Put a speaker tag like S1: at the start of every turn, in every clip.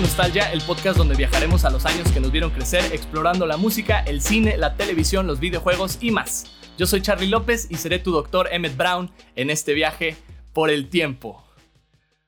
S1: Nostalgia, el podcast donde viajaremos a los años que nos vieron crecer explorando la música, el cine, la televisión, los videojuegos y más. Yo soy Charlie López y seré tu doctor Emmett Brown en este viaje por el tiempo.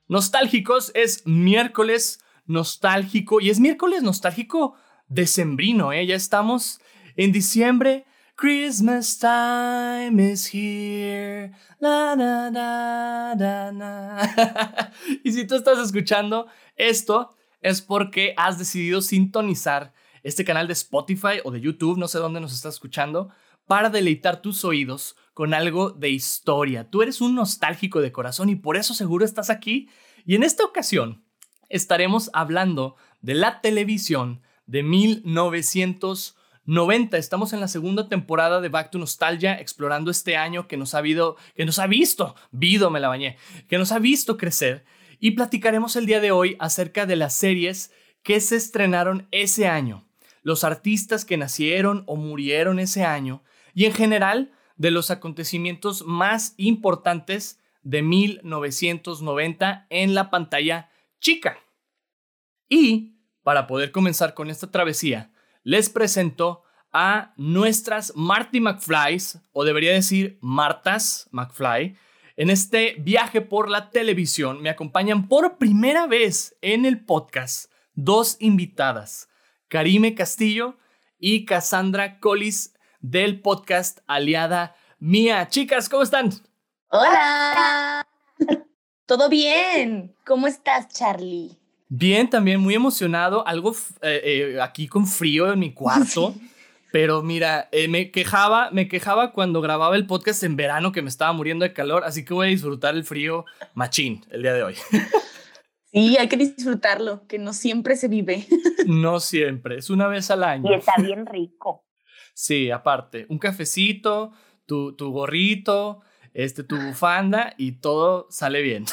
S1: Nostálgicos es miércoles nostálgico y es miércoles nostálgico decembrino, ¿eh? Ya estamos en diciembre. Christmas time is here. Y si tú estás escuchando esto, es porque has decidido sintonizar este canal de Spotify o de YouTube, no sé dónde nos estás escuchando, para deleitar tus oídos con algo de historia. Tú eres un nostálgico de corazón y por eso seguro estás aquí. Y en esta ocasión estaremos hablando de la televisión de 1990. Estamos en la segunda temporada de Back to Nostalgia, explorando este año que nos ha, habido, que nos ha visto, vido me la bañé, que nos ha visto crecer. Y platicaremos el día de hoy acerca de las series que se estrenaron ese año, los artistas que nacieron o murieron ese año y en general de los acontecimientos más importantes de 1990 en la pantalla chica. Y para poder comenzar con esta travesía, les presento a nuestras Marty McFlys, o debería decir Martas McFly. En este viaje por la televisión me acompañan por primera vez en el podcast dos invitadas, Karime Castillo y Cassandra Collis del podcast Aliada Mía. Chicas, ¿cómo están?
S2: Hola. ¿Todo bien? ¿Cómo estás, Charlie?
S1: Bien, también muy emocionado, algo eh, eh, aquí con frío en mi cuarto. Pero mira, eh, me quejaba, me quejaba cuando grababa el podcast en verano que me estaba muriendo de calor, así que voy a disfrutar el frío machín el día de hoy.
S2: Sí, hay que disfrutarlo, que no siempre se vive.
S1: No siempre, es una vez al año.
S3: Y está bien rico.
S1: Sí, aparte, un cafecito, tu, tu gorrito, este, tu bufanda y todo sale bien.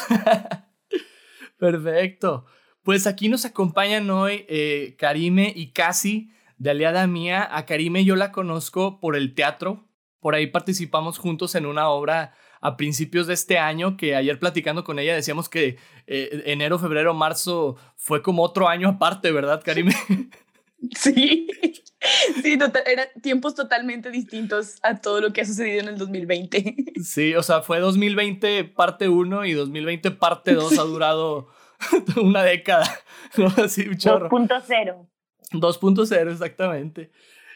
S1: Perfecto. Pues aquí nos acompañan hoy eh, Karime y Casi de Aliada Mía. A Karime yo la conozco por el teatro. Por ahí participamos juntos en una obra a principios de este año que ayer platicando con ella decíamos que eh, enero, febrero, marzo fue como otro año aparte, ¿verdad, Karime?
S2: Sí, sí, eran tiempos totalmente distintos a todo lo que ha sucedido en el 2020.
S1: Sí, o sea, fue 2020 parte 1 y 2020 parte 2 ha durado una década, ¿no? Así, un chorro.
S3: 2.0.
S1: 2.0, exactamente.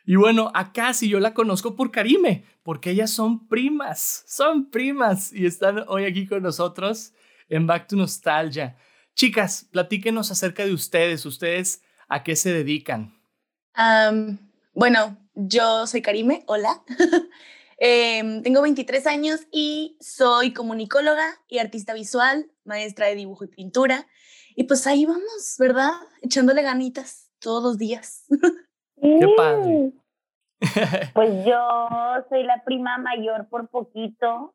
S1: Y bueno, acá sí yo la conozco por Karime, porque ellas son primas, son primas y están hoy aquí con nosotros en Back to Nostalgia. Chicas, platíquenos acerca de ustedes, ustedes a qué se dedican.
S2: bueno, yo soy Karime, hola. Em, tengo 23 años y soy comunicóloga y artista visual, maestra de dibujo y pintura. Y pues ahí vamos, ¿verdad? Echándole ganitas todos los días.
S1: Qué padre.
S3: Pues yo soy la prima mayor por poquito.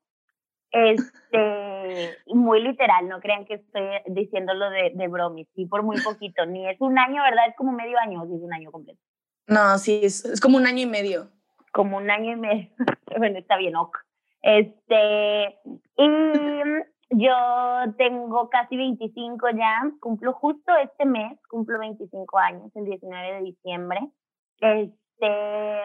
S3: Este, muy literal, no crean que estoy diciéndolo de, de bromis, sí, por muy poquito. Ni es un año, ¿verdad? Es como medio año, sí, es un año completo.
S2: No, sí, es, es como un año y medio.
S3: Como un año y medio. bueno, está bien, ok. Este, y yo tengo casi 25 ya, cumplo justo este mes, cumplo 25 años, el 19 de diciembre. Este,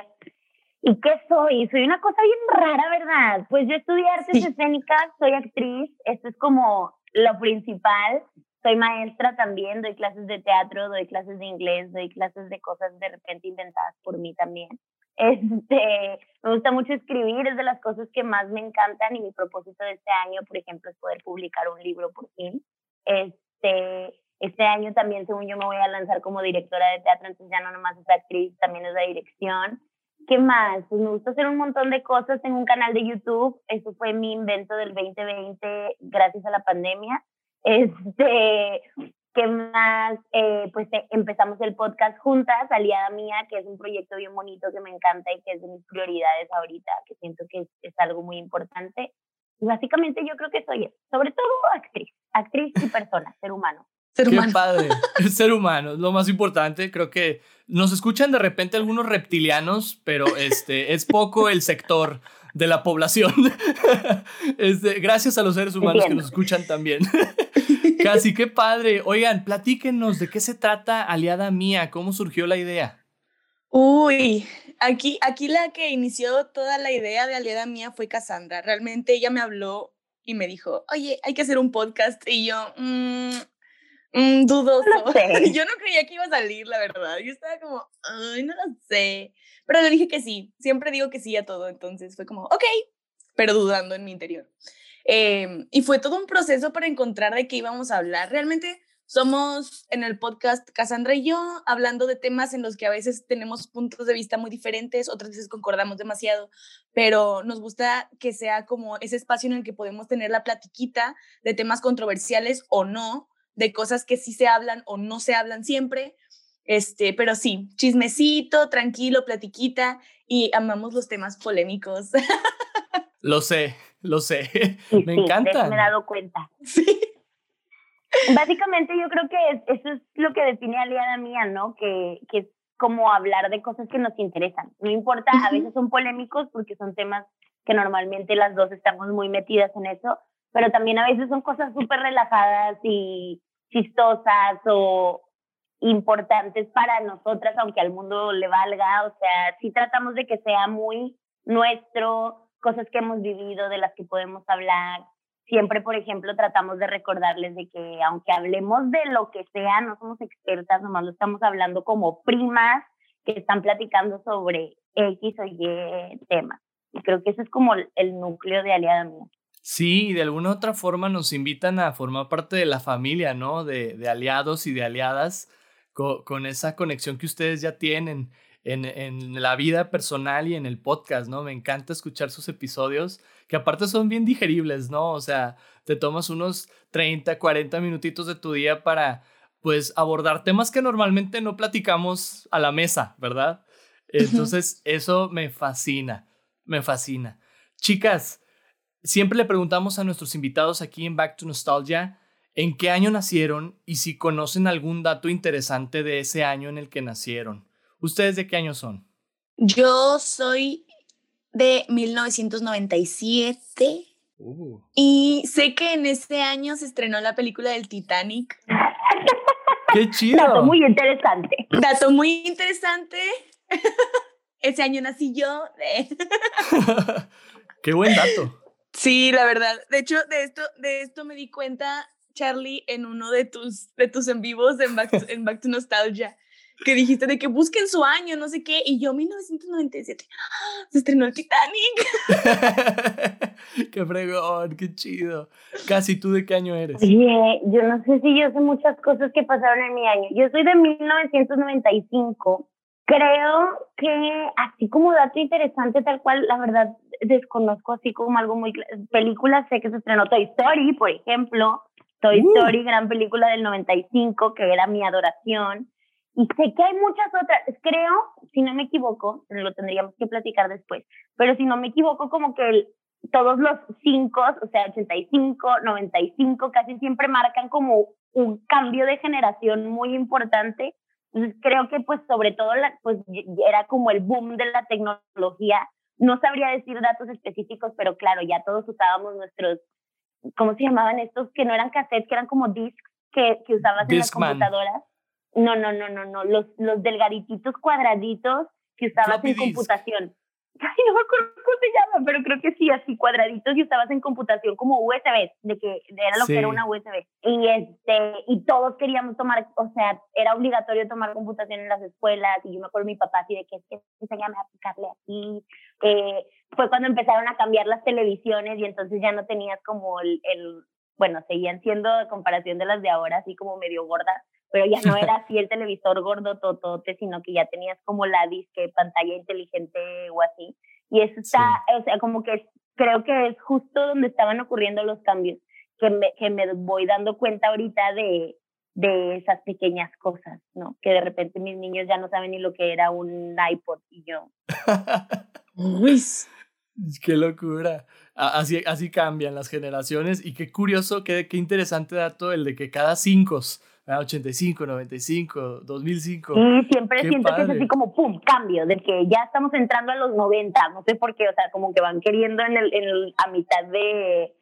S3: ¿y qué soy? Soy una cosa bien rara, ¿verdad? Pues yo estudié artes escénicas, soy actriz, esto es como lo principal. Soy maestra también, doy clases de teatro, doy clases de inglés, doy clases de cosas de repente inventadas por mí también. Este, me gusta mucho escribir, es de las cosas que más me encantan y mi propósito de este año, por ejemplo, es poder publicar un libro por fin. Este, este año también, según yo, me voy a lanzar como directora de teatro, entonces ya no nomás es actriz, también es la dirección. ¿Qué más? Pues me gusta hacer un montón de cosas. Tengo un canal de YouTube, eso fue mi invento del 2020 gracias a la pandemia. Este, ¿Qué más? Eh, pues eh, empezamos el podcast juntas, Aliada Mía, que es un proyecto bien bonito que me encanta y que es de mis prioridades ahorita, que siento que es, algo muy importante. Y básicamente yo creo que soy sobre todo actriz, actriz y persona, ser humano.
S1: Ser humano. Qué padre, el ser humano, lo más importante. Creo que nos escuchan de repente algunos reptilianos, pero este, es poco el sector de la población. Este, gracias a los seres humanos que nos escuchan también. Casi, qué padre. Oigan, platíquenos de qué se trata Aliada Mía, cómo surgió la idea.
S2: Uy, aquí, aquí la que inició toda la idea de Aliada Mía fue Cassandra. Realmente ella me habló y me dijo, oye, hay que hacer un podcast. Y yo, mmm, dudoso. yo no creía que iba a salir, la verdad. Yo estaba como, ay, no lo sé. Pero le dije que sí. Siempre digo que sí a todo. Entonces fue como, ok, pero dudando en mi interior. Em, y fue todo un proceso para encontrar de qué íbamos a hablar. Realmente somos en el podcast Cassandra y yo hablando de temas en los que a veces tenemos puntos de vista muy diferentes, otras veces concordamos demasiado, pero nos gusta que sea como ese espacio en el que podemos tener la platiquita de temas controversiales o no, de cosas que sí se hablan o no se hablan siempre. Este, pero sí, chismecito, tranquilo, platiquita y amamos los temas polémicos.
S1: Lo sé, lo sé. me encanta.
S3: Me he dado cuenta. Sí. Básicamente yo creo que eso es lo que define Aliada Mía, ¿no? Que, que es como hablar de cosas que nos interesan. No importa, a veces son polémicos porque son temas que normalmente las dos estamos muy metidas en eso, pero también a veces son cosas súper relajadas y chistosas o importantes para nosotras, aunque al mundo le valga. O sea, sí tratamos de que sea muy nuestro, cosas que hemos vivido, de las que podemos hablar. Siempre, por ejemplo, tratamos de recordarles de que aunque hablemos de lo que sea, no somos expertas, nomás lo estamos hablando como primas que están platicando sobre X o Y temas. Y creo que ese es como el núcleo de Aliada Mía.
S1: Sí, de alguna otra forma nos invitan a formar parte de la familia, ¿no? De, de aliados y de aliadas con, esa conexión que ustedes ya tienen en, en, la vida personal y en el podcast, ¿no? Me encanta escuchar sus episodios, que aparte son bien digeribles, ¿no? O sea, te tomas unos 30, 40 minutitos de tu día para, pues, abordar temas que normalmente no platicamos a la mesa, ¿verdad? Entonces, eso me fascina, me fascina. Chicas, siempre le preguntamos a nuestros invitados aquí en Back to Nostalgia en qué año nacieron y si conocen algún dato interesante de ese año en el que nacieron. ¿Ustedes de qué año son?
S2: Yo soy de 1997. Uh. Y sé que en ese año se estrenó la película del Titanic.
S1: ¡Qué chido!
S3: Dato muy interesante.
S2: Dato muy interesante. ese año nací yo.
S1: ¡Qué buen dato!
S2: Sí, la verdad. De hecho, de esto, de esto me di cuenta, Charlie, en uno de tus, de tus en vivos en en Back to Nostalgia que dijiste de que busquen su año, no sé qué, y yo 1997, ¡ah! se estrenó el Titanic.
S1: qué fregón, qué chido. Casi tú de qué año eres?
S3: Oye, yo no sé si yo sé muchas cosas que pasaron en mi año. Yo soy de 1995. Creo que así como dato interesante, tal cual, la verdad desconozco así como algo muy... Películas, sé que se estrenó Toy Story, por ejemplo. Toy uh. Story, gran película del 95, que era mi adoración. Y sé que hay muchas otras, creo, si no me equivoco, lo tendríamos que platicar después, pero si no me equivoco, como que todos los cinco, o sea, 85, 95, casi siempre marcan como un cambio de generación muy importante. Entonces creo que pues sobre todo la, pues era como el boom de la tecnología. No sabría decir datos específicos, pero claro, ya todos usábamos nuestros, ¿cómo se llamaban estos? Que no eran cassettes, que eran como discs que, que usabas en las computadoras. No, no, no, no, no, los, los delgadititos cuadraditos que usabas en computación. Ay, no me acuerdo cómo se llama, pero creo que sí, así cuadraditos y usabas en computación como USB, de que era lo que era una USB. Y este, y todos queríamos tomar, o sea, era obligatorio tomar computación en las escuelas, y yo me acuerdo de mi papá así de que es que enséñame a aplicarle aquí. Eh, fue cuando empezaron a cambiar las televisiones y entonces ya no tenías como el, el bueno, seguían siendo a comparación de las de ahora, así como medio gordas, pero ya no era así el televisor gordo totote, sino que ya tenías como la disque pantalla inteligente o así. Y eso está, o sea, como que creo que es justo donde estaban ocurriendo los cambios, que me, que me voy dando cuenta ahorita de, de esas pequeñas cosas, ¿no? Que de repente mis niños ya no saben ni lo que era un iPod y yo.
S1: Uy, qué locura. Así, así cambian las generaciones y qué curioso, qué, qué interesante dato el de que cada cinco 85, 95, 2005.
S3: Y siempre siento que es así como, ¡pum!, cambio, de que ya estamos entrando a los 90, no sé por qué, o sea, como que van queriendo en el, en a mitad de,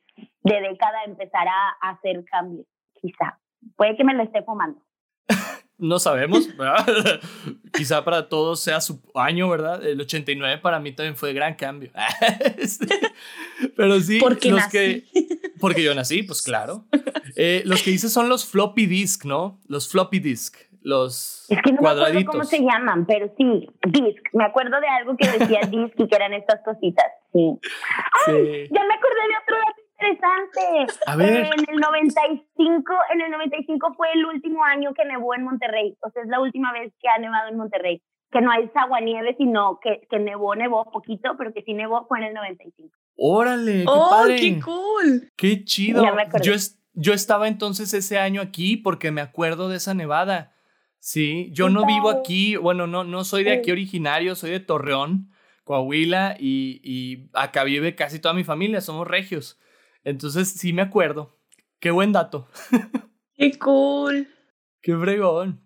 S3: de década empezar a, hacer cambios. quizá. Puede que me lo esté fumando.
S1: No sabemos, Quizá para todos sea su año, ¿verdad? El 89 para mí también fue gran cambio. Este, pero sí,
S2: porque
S1: los que... Porque yo nací, pues claro. Eh, los que dices son los floppy disk, ¿no? Los floppy disk, los
S3: es que no
S1: cuadraditos.
S3: Me cómo se llaman, pero sí, disk. Me acuerdo de algo que decía disk y que eran estas cositas. Sí. Ay, ya me acordé de otro dato interesante.
S1: A ver.
S3: En el 95, en el 95 fue el último año que nevó en Monterrey. O sea, es la última vez que ha nevado en Monterrey. Que no hay nieve, sino que, que nevó, nevó poquito, pero que sí nevó fue en el 95.
S1: Órale, qué
S2: oh,
S1: padre.
S2: qué cool.
S1: Qué chido. Yo, yo estaba entonces ese año aquí porque me acuerdo de esa nevada. Sí, yo no vivo aquí, bueno, no, no soy de aquí originario, soy de Torreón, Coahuila, y, y acá vive casi toda mi familia, somos regios. Entonces sí me acuerdo. Qué buen dato.
S2: Qué cool.
S1: Qué fregón.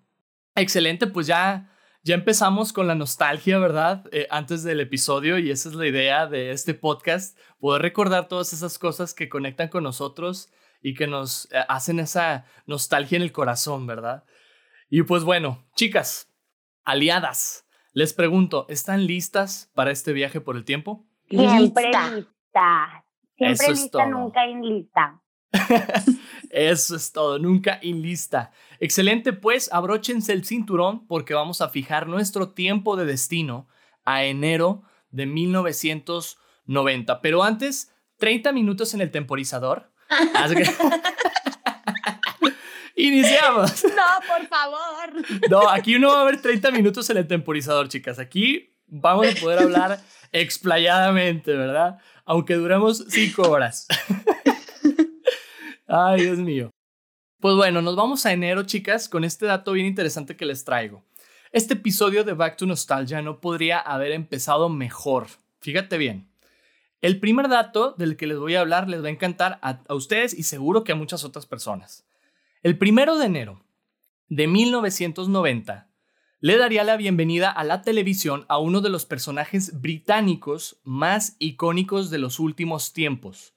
S1: Excelente, pues ya, ya empezamos con la nostalgia, ¿verdad? Eh, antes del episodio y esa es la idea de este podcast, poder recordar todas esas cosas que conectan con nosotros y que nos eh, hacen esa nostalgia en el corazón, ¿verdad? Y pues bueno, chicas, aliadas, les pregunto, ¿están listas para este viaje por el tiempo?
S3: Siempre lista. Siempre lista, nunca lista.
S1: Eso es todo, nunca lista. Excelente, pues abróchense el cinturón porque vamos a fijar nuestro tiempo de destino a enero de 1990. Pero antes, 30 minutos en el temporizador. Iniciamos.
S2: No, por favor.
S1: No, aquí no va a haber 30 minutos en el temporizador, chicas. Aquí vamos a poder hablar explayadamente, ¿verdad? Aunque duremos 5 horas. Ay, Dios mío. Pues bueno, nos vamos a enero, chicas, con este dato bien interesante que les traigo. Este episodio de Back to Nostalgia no podría haber empezado mejor. Fíjate bien. El primer dato del que les voy a hablar les va a encantar a, a ustedes y seguro que a muchas otras personas. El primero de enero de 1990 le daría la bienvenida a la televisión a uno de los personajes británicos más icónicos de los últimos tiempos.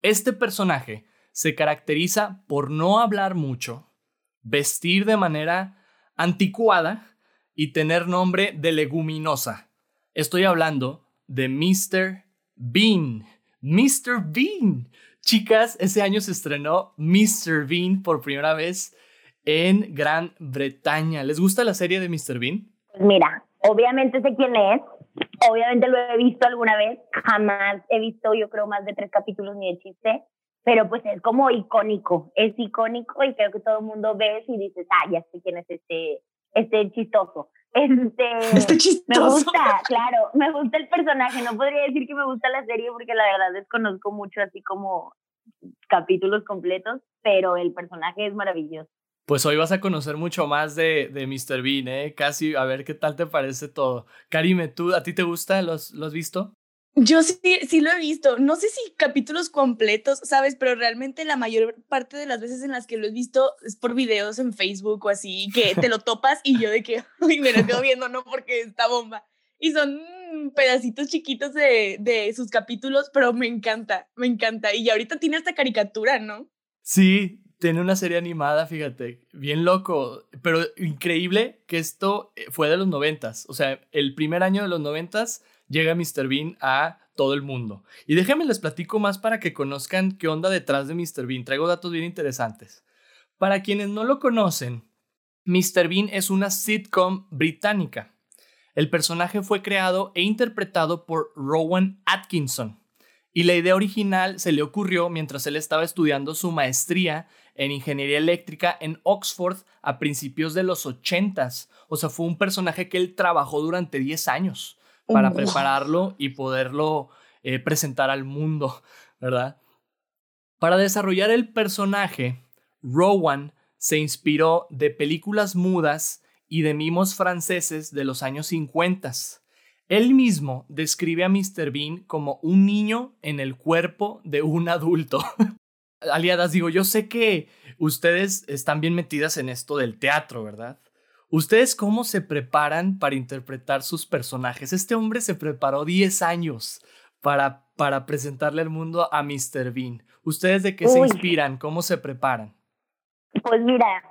S1: Este personaje se caracteriza por no hablar mucho, vestir de manera anticuada y tener nombre de leguminosa. Estoy hablando de Mr. Bean. Mr. Bean. Chicas, ese año se estrenó Mr. Bean por primera vez en Gran Bretaña. ¿Les gusta la serie de Mr. Bean?
S3: Pues mira, obviamente sé quién es, obviamente lo he visto alguna vez, jamás he visto yo creo más de tres capítulos ni de chiste, pero pues es como icónico, es icónico y creo que todo el mundo ve y dices, ah, ya sé quién es este, este chistoso. Este,
S2: este chistoso.
S3: Me gusta, claro, me gusta el personaje. No podría decir que me gusta la serie porque la verdad desconozco mucho así como capítulos completos, pero el personaje es maravilloso.
S1: Pues hoy vas a conocer mucho más de, de Mr. Bean, ¿eh? Casi, a ver qué tal te parece todo. Karime, ¿tú, ¿a ti te gusta? ¿Lo has, visto?
S2: Yo sí, sí lo he visto. No sé si capítulos completos, ¿sabes? Pero realmente la mayor parte de las veces en las que lo he visto es por videos en Facebook o así, que te lo topas y yo de que, uy, me lo quedo viendo, no, porque está bomba. Y son pedacitos chiquitos de, de sus capítulos, pero me encanta, me encanta. Y ahorita tiene esta caricatura, ¿no?
S1: Sí, tiene una serie animada, fíjate, bien loco, pero increíble que esto eh, fue de los noventas. O sea, el primer año de los noventas llega Mr. Bean a todo el mundo. Y déjenme les platico más para que conozcan qué onda detrás de Mr. Bean. Traigo datos bien interesantes. Para quienes no lo conocen, Mr. Bean es una sitcom británica. El personaje fue creado e interpretado por Rowan Atkinson. Y la idea original se le ocurrió mientras él estaba estudiando su maestría en ingeniería eléctrica en Oxford a principios de los 80 O sea, fue un personaje que él trabajó durante 10 años para prepararlo y poderlo eh, presentar al mundo, ¿verdad? Para desarrollar el personaje, Rowan se inspiró de películas mudas y de mimos franceses de los años 50. Él mismo describe a Mr. Bean como un niño en el cuerpo de un adulto. Aliadas, digo, yo sé que ustedes están bien metidas en esto del teatro, ¿verdad? ¿Ustedes cómo se preparan para interpretar sus personajes? Este hombre se preparó 10 años para, para presentarle al mundo a Mr. Bean. ¿Ustedes de qué se inspiran? ¿Cómo se preparan?
S3: Pues mira,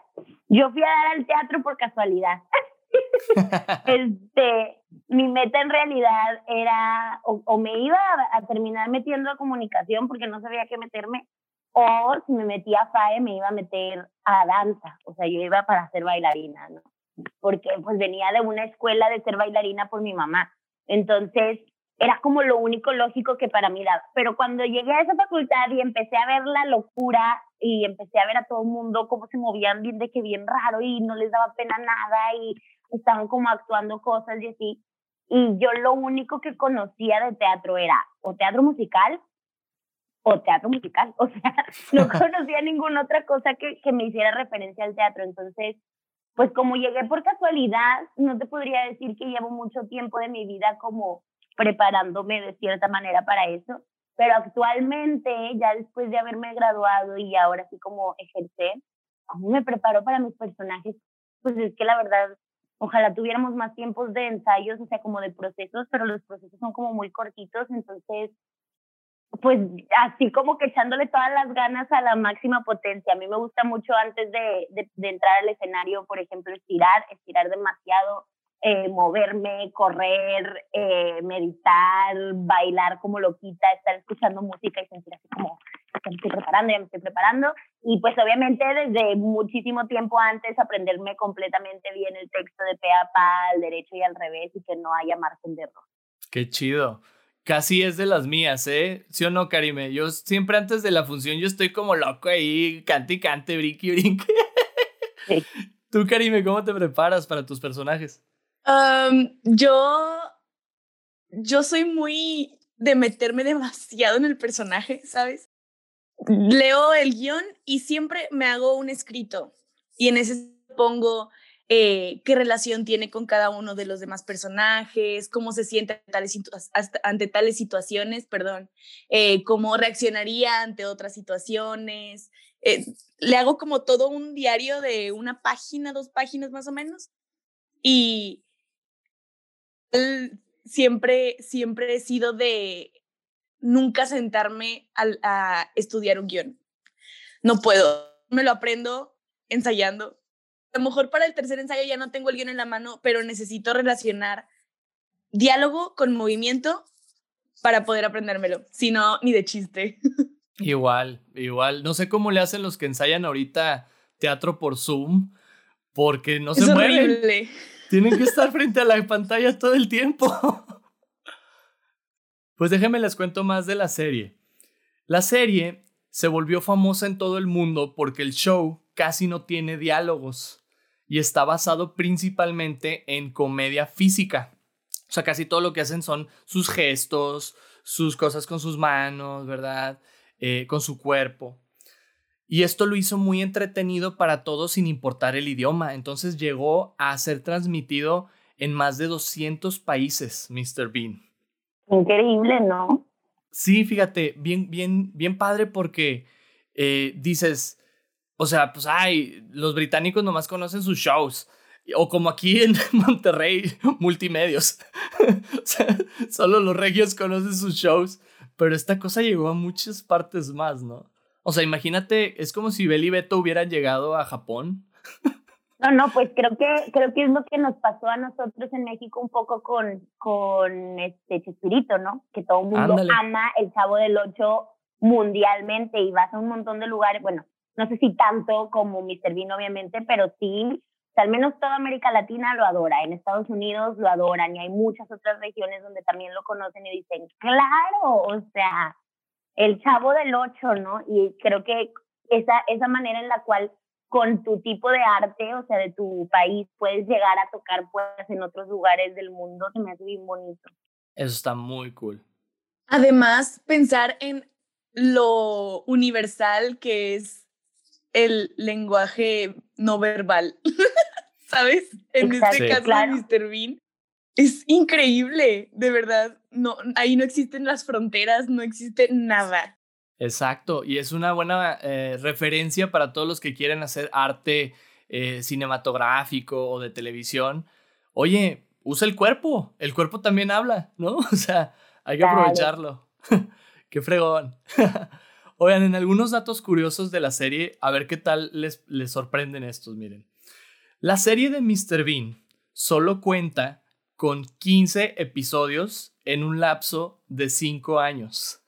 S3: yo fui a dar al teatro por casualidad. este, mi meta en realidad era, o, me iba a, terminar metiendo a comunicación porque no sabía qué meterme, o si me metía a FAE me iba a meter a danza, o sea, yo iba para ser bailarina, ¿no? Porque pues venía de una escuela de ser bailarina por mi mamá. Entonces, era como lo único lógico que para mí daba. Pero cuando llegué a esa facultad y empecé a ver la locura y empecé a ver a todo el mundo cómo se movían bien de que bien raro y no les daba pena nada y estaban como actuando cosas y así. Y yo lo único que conocía de teatro era o teatro musical o teatro musical. O sea, no conocía ninguna otra cosa que, que me hiciera referencia al teatro. Entonces, pues como llegué por casualidad, no te podría decir que llevo mucho tiempo de mi vida como preparándome de cierta manera para eso, pero actualmente, ya después de haberme graduado y ahora sí como ejercer, ¿cómo me preparo para mis personajes? Pues es que la verdad, ojalá tuviéramos más tiempos de ensayos, o sea, como de procesos, pero los procesos son como muy cortitos, entonces, pues así como que echándole todas las ganas a la máxima potencia. A mí me gusta mucho antes de, de entrar al escenario, por ejemplo, estirar, estirar demasiado, eh, moverme, correr, eh, meditar, bailar como loquita, estar escuchando música y sentir así como, ya me estoy preparando, ya me estoy preparando. Y pues obviamente desde muchísimo tiempo antes aprenderme completamente bien el texto de pe pa, al derecho y al revés y que no haya margen de error.
S1: Qué chido. Casi es de las mías, ¿eh? ¿Sí o no, Karime? Yo siempre antes de la función yo estoy como loco ahí, cante y cante, brinque y brinque. Sí. Tú, Karime, ¿cómo te preparas para tus personajes?
S2: yo, yo soy muy de meterme demasiado en el personaje, ¿sabes? Leo el guion y siempre me hago un escrito y en ese pongo eh, qué relación tiene con cada uno de los demás personajes, cómo se siente ante tales, situaciones, perdón, eh, cómo reaccionaría ante otras situaciones. Eh, le hago como todo un diario de una página, dos páginas más o menos. Y, siempre, siempre he sido de nunca sentarme a, estudiar un guion. No puedo, me lo aprendo ensayando. A lo mejor para el tercer ensayo ya no tengo el guion en la mano, pero necesito relacionar diálogo con movimiento para poder aprendérmelo. Si no, ni de chiste.
S1: Igual, igual. No sé cómo le hacen los que ensayan ahorita teatro por Zoom, porque no se mueven. Tienen que estar frente a la pantalla todo el tiempo. Pues déjenme les cuento más de la serie. La serie se volvió famosa en todo el mundo porque el show casi no tiene diálogos y está basado principalmente en comedia física. O sea, casi todo lo que hacen son sus gestos, sus cosas con sus manos, ¿verdad? Eh, con su cuerpo. Y esto lo hizo muy entretenido para todos sin importar el idioma. Entonces llegó a ser transmitido en más de 200 países, Mr. Bean.
S3: Increíble, ¿no?
S1: Sí, fíjate, bien, bien, bien padre porque eh, dices, o sea, pues ay, los británicos nomás conocen sus shows. O como aquí en Monterrey, multimedios. o sea, solo los regios conocen sus shows. Pero esta cosa llegó a muchas partes más, ¿no? O sea, imagínate, es como si Beli y Beto hubieran llegado a Japón.
S3: No, no, pues creo que creo que es lo que nos pasó a nosotros en México un poco con, con este Chespirito, ¿no? Que todo el mundo ama el Chavo del Ocho mundialmente y vas a un montón de lugares, bueno, no sé si tanto como Mr. Bean obviamente, pero sí, al menos toda América Latina lo adora, en Estados Unidos lo adoran y hay muchas otras regiones donde también lo conocen y dicen, claro, o sea, el chavo del ocho, ¿no? Y creo que esa, esa manera en la cual con tu tipo de arte, o sea, de tu país, puedes llegar a tocar puertas en otros lugares del mundo, se me hace bien bonito.
S1: Eso está muy cool.
S2: Además, pensar en lo universal que es el lenguaje no verbal, ¿sabes? En este caso Mr. Bean, es increíble, de verdad. No, ahí no existen las fronteras, no existe nada.
S1: Exacto, y es una buena eh, referencia para todos los que quieren hacer arte eh, cinematográfico o de televisión. Oye, usa el cuerpo, el cuerpo también habla, ¿no? O sea, hay que aprovecharlo. Qué fregón. Oigan, en algunos datos curiosos de la serie, a ver qué tal les, les sorprenden estos, miren. La serie de Mr. Bean solo cuenta con 15 episodios en un lapso de 5 años.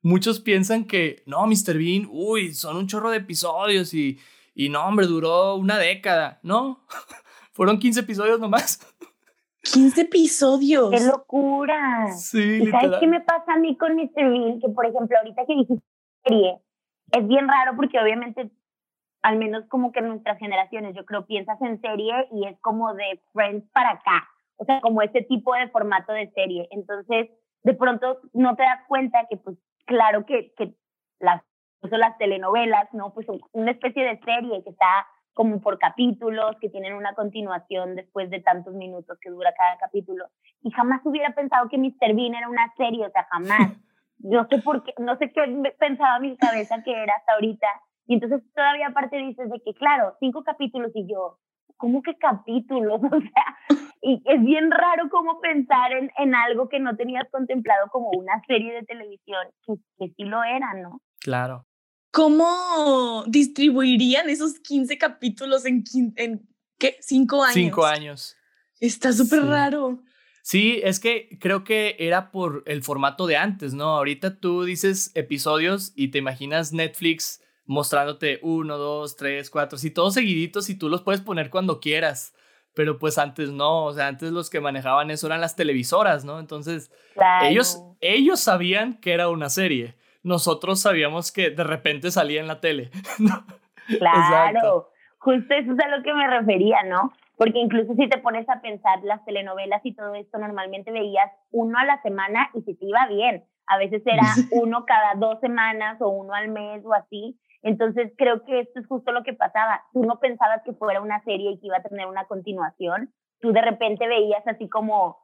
S1: Muchos piensan que, no, Mr. Bean, uy, son un chorro de episodios y, y no, hombre, duró una década. No, fueron 15 episodios nomás.
S2: 15 episodios.
S3: ¡Qué locura!
S1: Sí,
S3: ¿Y sabes qué me pasa a mí con Mr. Bean? Que, por ejemplo, ahorita que dijiste serie, es bien raro porque obviamente, al menos como que en nuestras generaciones, yo creo, piensas en serie y es como de Friends para acá. O sea, como ese tipo de formato de serie. Entonces, de pronto no te das cuenta que, pues, claro que, que las, las telenovelas, ¿no? Pues son una especie de serie que está como por capítulos, que tienen una continuación después de tantos minutos que dura cada capítulo. Y jamás hubiera pensado que Mr. Bean era una serie, o sea, jamás. No sé por qué, no sé qué pensaba mi cabeza que era hasta ahorita. Y entonces todavía aparte dices de que, claro, cinco capítulos y yo, ¿cómo que capítulos? O sea, y es bien raro como pensar en, en algo que no tenías contemplado como una serie de televisión, que, que sí lo era, ¿no?
S1: Claro.
S2: ¿Cómo distribuirían esos 15 capítulos en, en ¿qué? ¿Cinco años?
S1: Cinco años.
S2: Está súper raro.
S1: Sí, es que creo que era por el formato de antes, ¿no? Ahorita tú dices episodios y te imaginas Netflix mostrándote uno, dos, tres, cuatro, sí, todos seguiditos y tú los puedes poner cuando quieras. Pero pues antes no, o sea, antes los que manejaban eso eran las televisoras, ¿no? Entonces, ellos, ellos sabían que era una serie nosotros sabíamos que de repente salía en la tele.
S3: claro, justo eso es a lo que me refería, ¿no? Porque incluso si te pones a pensar las telenovelas y todo esto, normalmente veías uno a la semana y si te iba bien. A veces era uno cada dos semanas o uno al mes o así. Entonces creo que esto es justo lo que pasaba. Tú no pensabas que fuera una serie y que iba a tener una continuación. Tú de repente veías así como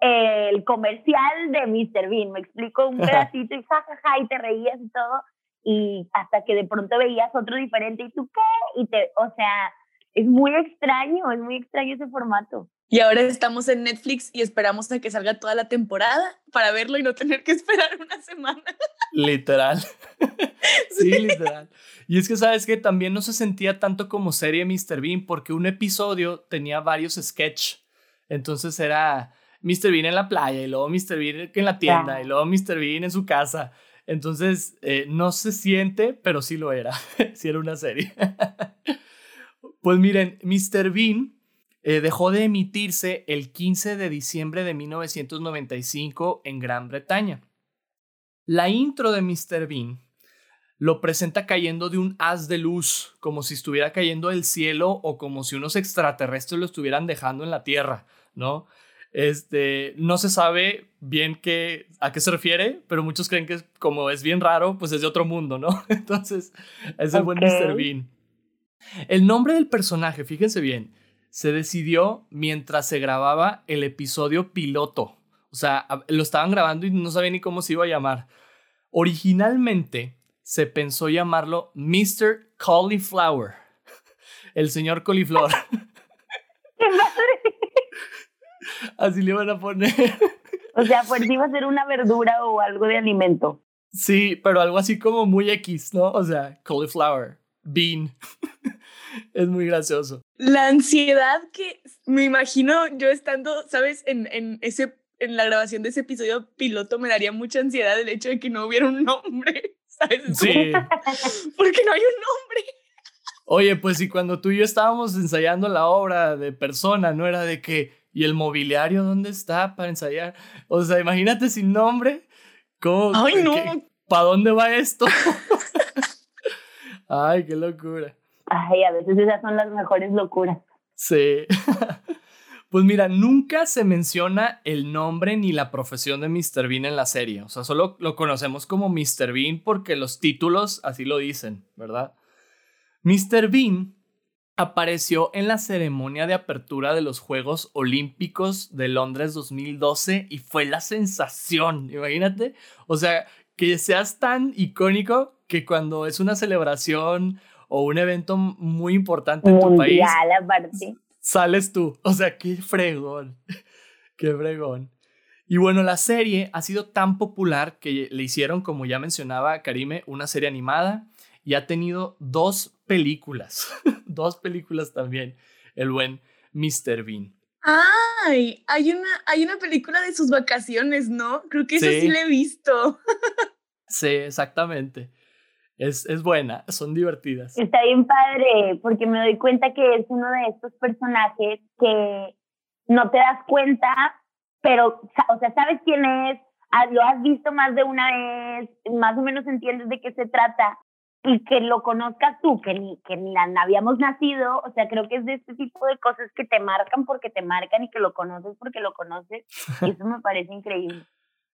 S3: el comercial de Mr. Bean, me explico un pedacito y jajaja y te reías y todo, y hasta que de pronto veías otro diferente y tú qué, y te, o sea, es muy extraño, es muy extraño ese formato.
S2: Y ahora estamos en Netflix y esperamos a que salga toda la temporada para verlo y no tener que esperar una semana.
S1: Literal. sí, literal. Y es que sabes que también no se sentía tanto como serie Mr. Bean porque un episodio tenía varios sketches. Entonces era Mr. Bean en la playa y luego Mr. Bean en la tienda y luego Mr. Bean en su casa. Entonces, eh, no se siente, pero sí lo era. sí era una serie. Pues miren, Mr. Bean eh, dejó de emitirse el 15 de diciembre de 1995 en Gran Bretaña. La intro de Mr. Bean lo presenta cayendo de un haz de luz, como si estuviera cayendo del cielo o como si unos extraterrestres lo estuvieran dejando en la Tierra, ¿no? Este, no se sabe bien qué, a qué se refiere, pero muchos creen que como es bien raro, pues es de otro mundo, ¿no? Entonces, es el buen Mr. Bean. El nombre del personaje, fíjense bien, se decidió mientras se grababa el episodio piloto. O sea, lo estaban grabando y no sabía ni cómo se iba a llamar. Originalmente se pensó llamarlo Mr. Cauliflower, el señor coliflor. Así le van a poner.
S3: O sea, pues iba a ser una verdura o algo de alimento.
S1: Sí, pero algo así como muy X, ¿no? O sea, cauliflower, bean. es muy gracioso.
S2: La ansiedad que me imagino yo estando, ¿sabes? En, en, ese, en la grabación de ese episodio piloto me daría mucha ansiedad el hecho de que no hubiera un nombre, ¿sabes?
S1: Sí.
S2: Porque no hay un nombre.
S1: Oye, pues y cuando tú y yo estábamos ensayando la obra de persona, ¿no? Era de que ¿Y el mobiliario dónde está para ensayar? O sea, imagínate sin nombre. ¿Cómo,
S2: ¡Ay, no!
S1: ¿Para dónde va esto? Ay, qué locura.
S3: Ay, a veces esas son las mejores locuras.
S1: Sí. Pues mira, nunca se menciona el nombre ni la profesión de Mr. Bean en la serie. O sea, solo lo conocemos como Mr. Bean porque los títulos así lo dicen, ¿verdad? Mr. Bean apareció en la ceremonia de apertura de los Juegos Olímpicos de Londres 2012 y fue la sensación, imagínate, o sea, que seas tan icónico que cuando es una celebración o un evento muy importante en tu país,
S3: aparte.
S1: sales tú, o sea, qué fregón, qué fregón. Y bueno, la serie ha sido tan popular que le hicieron, como ya mencionaba Karime, una serie animada y ha tenido dos películas. dos películas también, el buen Mr. Bean.
S2: Ay, hay una, hay una película de sus vacaciones, ¿no? Creo que eso sí, la he visto.
S1: sí, exactamente. Es, es, buena, son divertidas.
S3: Está bien padre, porque me doy cuenta que es uno de estos personajes que no te das cuenta, pero, o sea, sabes quién es, ah, lo has visto más de una vez, más o menos entiendes de qué se trata, y que lo conozcas tú, que ni, que ni habíamos nacido, o sea, creo que es de este tipo de cosas que te marcan porque te marcan y que lo conoces porque lo conoces, y eso me parece increíble.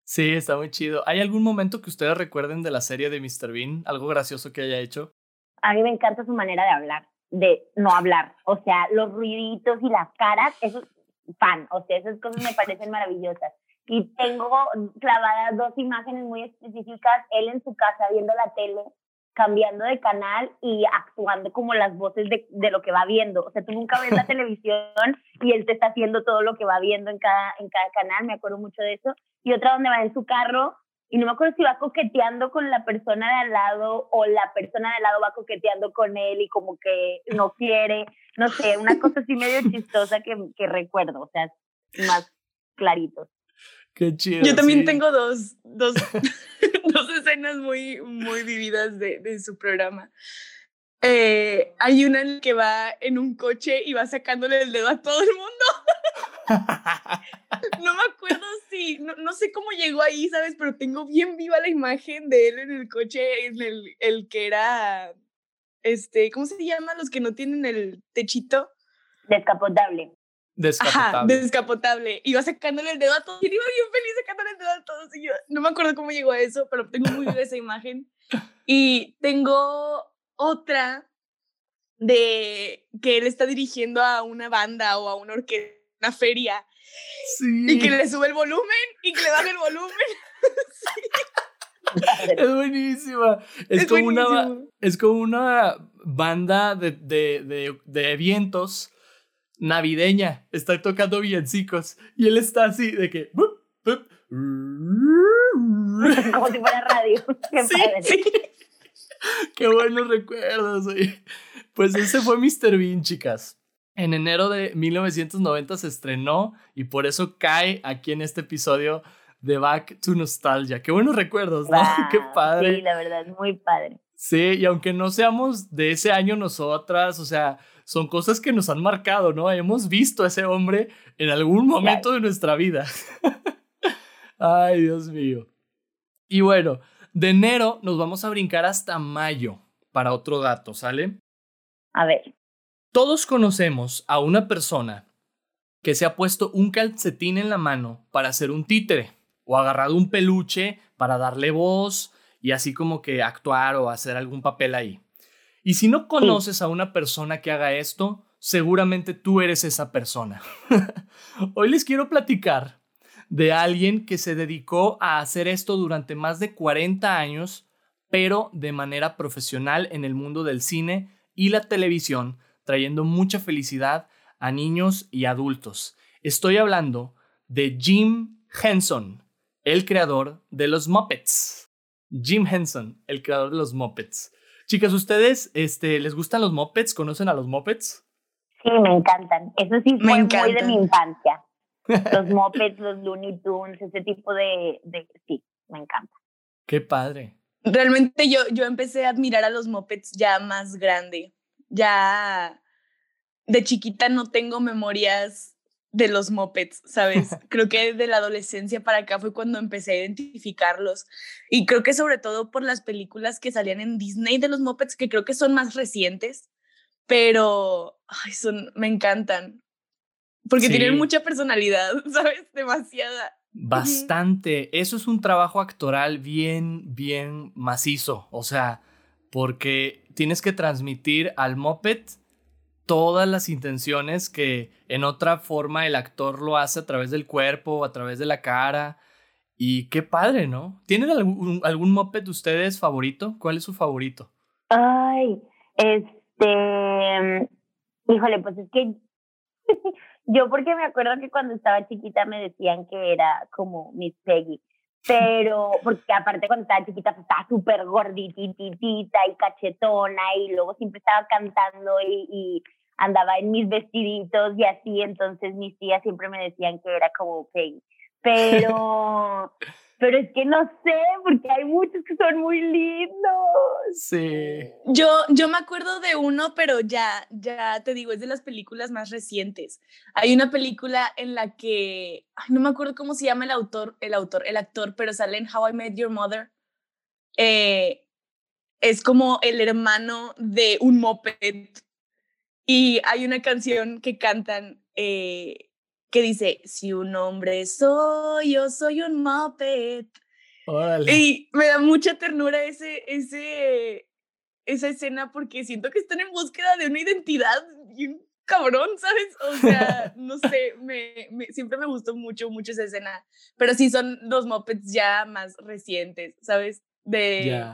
S1: Sí, está muy chido. ¿Hay algún momento que ustedes recuerden de la serie de Mr. Bean? ¿Algo gracioso que haya hecho?
S3: A mí me encanta su manera de hablar, de no hablar. O sea, los ruiditos y las caras, eso es fan. O sea, esas cosas me parecen maravillosas. Y tengo clavadas dos imágenes muy específicas, él en su casa viendo la tele cambiando de canal y actuando como las voces de, de, lo que va viendo. O sea, tú nunca ves la televisión y él te está haciendo todo lo que va viendo en cada, en cada canal, me acuerdo mucho de eso. Y otra donde va en su carro y no me acuerdo si va coqueteando con la persona de al lado o la persona de al lado va coqueteando con él y como que no quiere, no sé, una cosa así medio chistosa que, que recuerdo, o sea, más clarito.
S1: Qué chido.
S2: Yo también tengo dos, dos, dos escenas muy, muy vividas de, de su programa. Eh, hay una en la que va en un coche y va sacándole el dedo a todo el mundo. no me acuerdo si, no, no, sé cómo llegó ahí, ¿sabes? Pero tengo bien viva la imagen de él en el coche, en el, el que era, este, ¿cómo se llama? Los que no tienen el techito.
S3: Descapotable.
S1: Descapotable.
S2: Ajá, descapotable. Iba sacándole el dedo a todos. Y iba bien feliz sacándole el dedo a todos. Y yo no me acuerdo cómo llegó a eso, pero tengo muy viva esa imagen. Y tengo otra de que él está dirigiendo a una banda o a una orquesta, una feria.
S1: Sí.
S2: Y que le sube el volumen y que le baja el volumen.
S1: sí. Es buenísima. Es,
S2: Es
S1: como una, es como una banda de, de, de, de vientos navideña. Está tocando villancicos. Y él está así de que. bup, bup,
S3: Como si fuera radio. Qué
S1: Sí,
S3: padre.
S2: Sí.
S1: Qué buenos recuerdos. oye. Pues ese fue Mr. Bean, chicas. En enero de 1990 se estrenó y por eso cae aquí en este episodio de Back to Nostalgia. Qué buenos recuerdos, ¿no?
S3: Wow,
S1: Qué padre.
S3: Sí, la verdad, muy padre.
S1: Sí, y aunque no seamos de ese año nosotras, o sea, son cosas que nos han marcado, ¿no? Hemos visto a ese hombre en algún momento de nuestra vida. Ay, Dios mío. Y bueno, de enero nos vamos a brincar hasta mayo para otro dato, ¿sale?
S3: A ver,
S1: Todos conocemos a una persona que se ha puesto un calcetín en la mano para hacer un títere o agarrado un peluche para darle voz y así como que actuar o hacer algún papel ahí. Y si no conoces a una persona que haga esto, seguramente tú eres esa persona. Hoy les quiero platicar de alguien que se dedicó a hacer esto durante más de 40 años, pero de manera profesional en el mundo del cine y la televisión, trayendo mucha felicidad a niños y adultos. Estoy hablando de Jim Henson, el creador de los Muppets. Jim Henson, el creador de los Muppets. Chicas, ¿ustedes este, les gustan los Muppets? ¿Conocen a los Muppets?
S3: sí, me encantan. Eso sí
S2: Me
S3: fue muy de mi infancia. Los Muppets, los Looney Tunes, ese tipo de, de... Sí, me encanta.
S1: Qué padre.
S2: Realmente yo, yo empecé a admirar a los mopeds ya más grande. Ya de chiquita no tengo memorias de los mopeds, ¿sabes? Creo que de la adolescencia para acá fue cuando empecé a identificarlos. Y creo que sobre todo por las películas que salían en Disney de los mopeds, que creo que son más recientes, pero ay, son, me encantan. Porque
S1: Sí.
S2: tienen mucha personalidad, ¿sabes? Demasiada.
S1: Bastante. Eso es un trabajo actoral bien, bien macizo. O sea, porque tienes que transmitir al moped todas las intenciones que en otra forma el actor lo hace a través del cuerpo, a través de la cara. Y qué padre, ¿no? ¿Tienen algún, algún moped de ustedes favorito? ¿Cuál es su favorito?
S3: Ay, este... Híjole, pues es que yo porque me acuerdo que cuando estaba chiquita me decían que era como Miss Peggy, pero porque aparte cuando estaba chiquita pues, estaba súper gordititita y cachetona y luego siempre estaba cantando y, y, andaba en mis vestiditos y así, entonces mis tías siempre me decían que era como Peggy. Pero pero es que no sé, porque hay muchos que son muy lindos.
S1: Sí.
S2: Yo, yo me acuerdo de uno, pero ya, ya te digo, es de las películas más recientes. Hay una película en la que, no me acuerdo cómo se llama el autor, el autor, el actor, pero sale en How I Met Your Mother. Eh, es como el hermano de un moped. Y hay una canción que cantan eh, que dice, si un hombre soy, yo soy un Muppet. Y me da mucha ternura ese, ese, esa escena porque siento que están en búsqueda de una identidad bien cabrón, ¿sabes? O sea, no sé, me, siempre me gustó mucho, mucho esa escena. Pero sí son los Muppets ya más recientes, ¿sabes? De,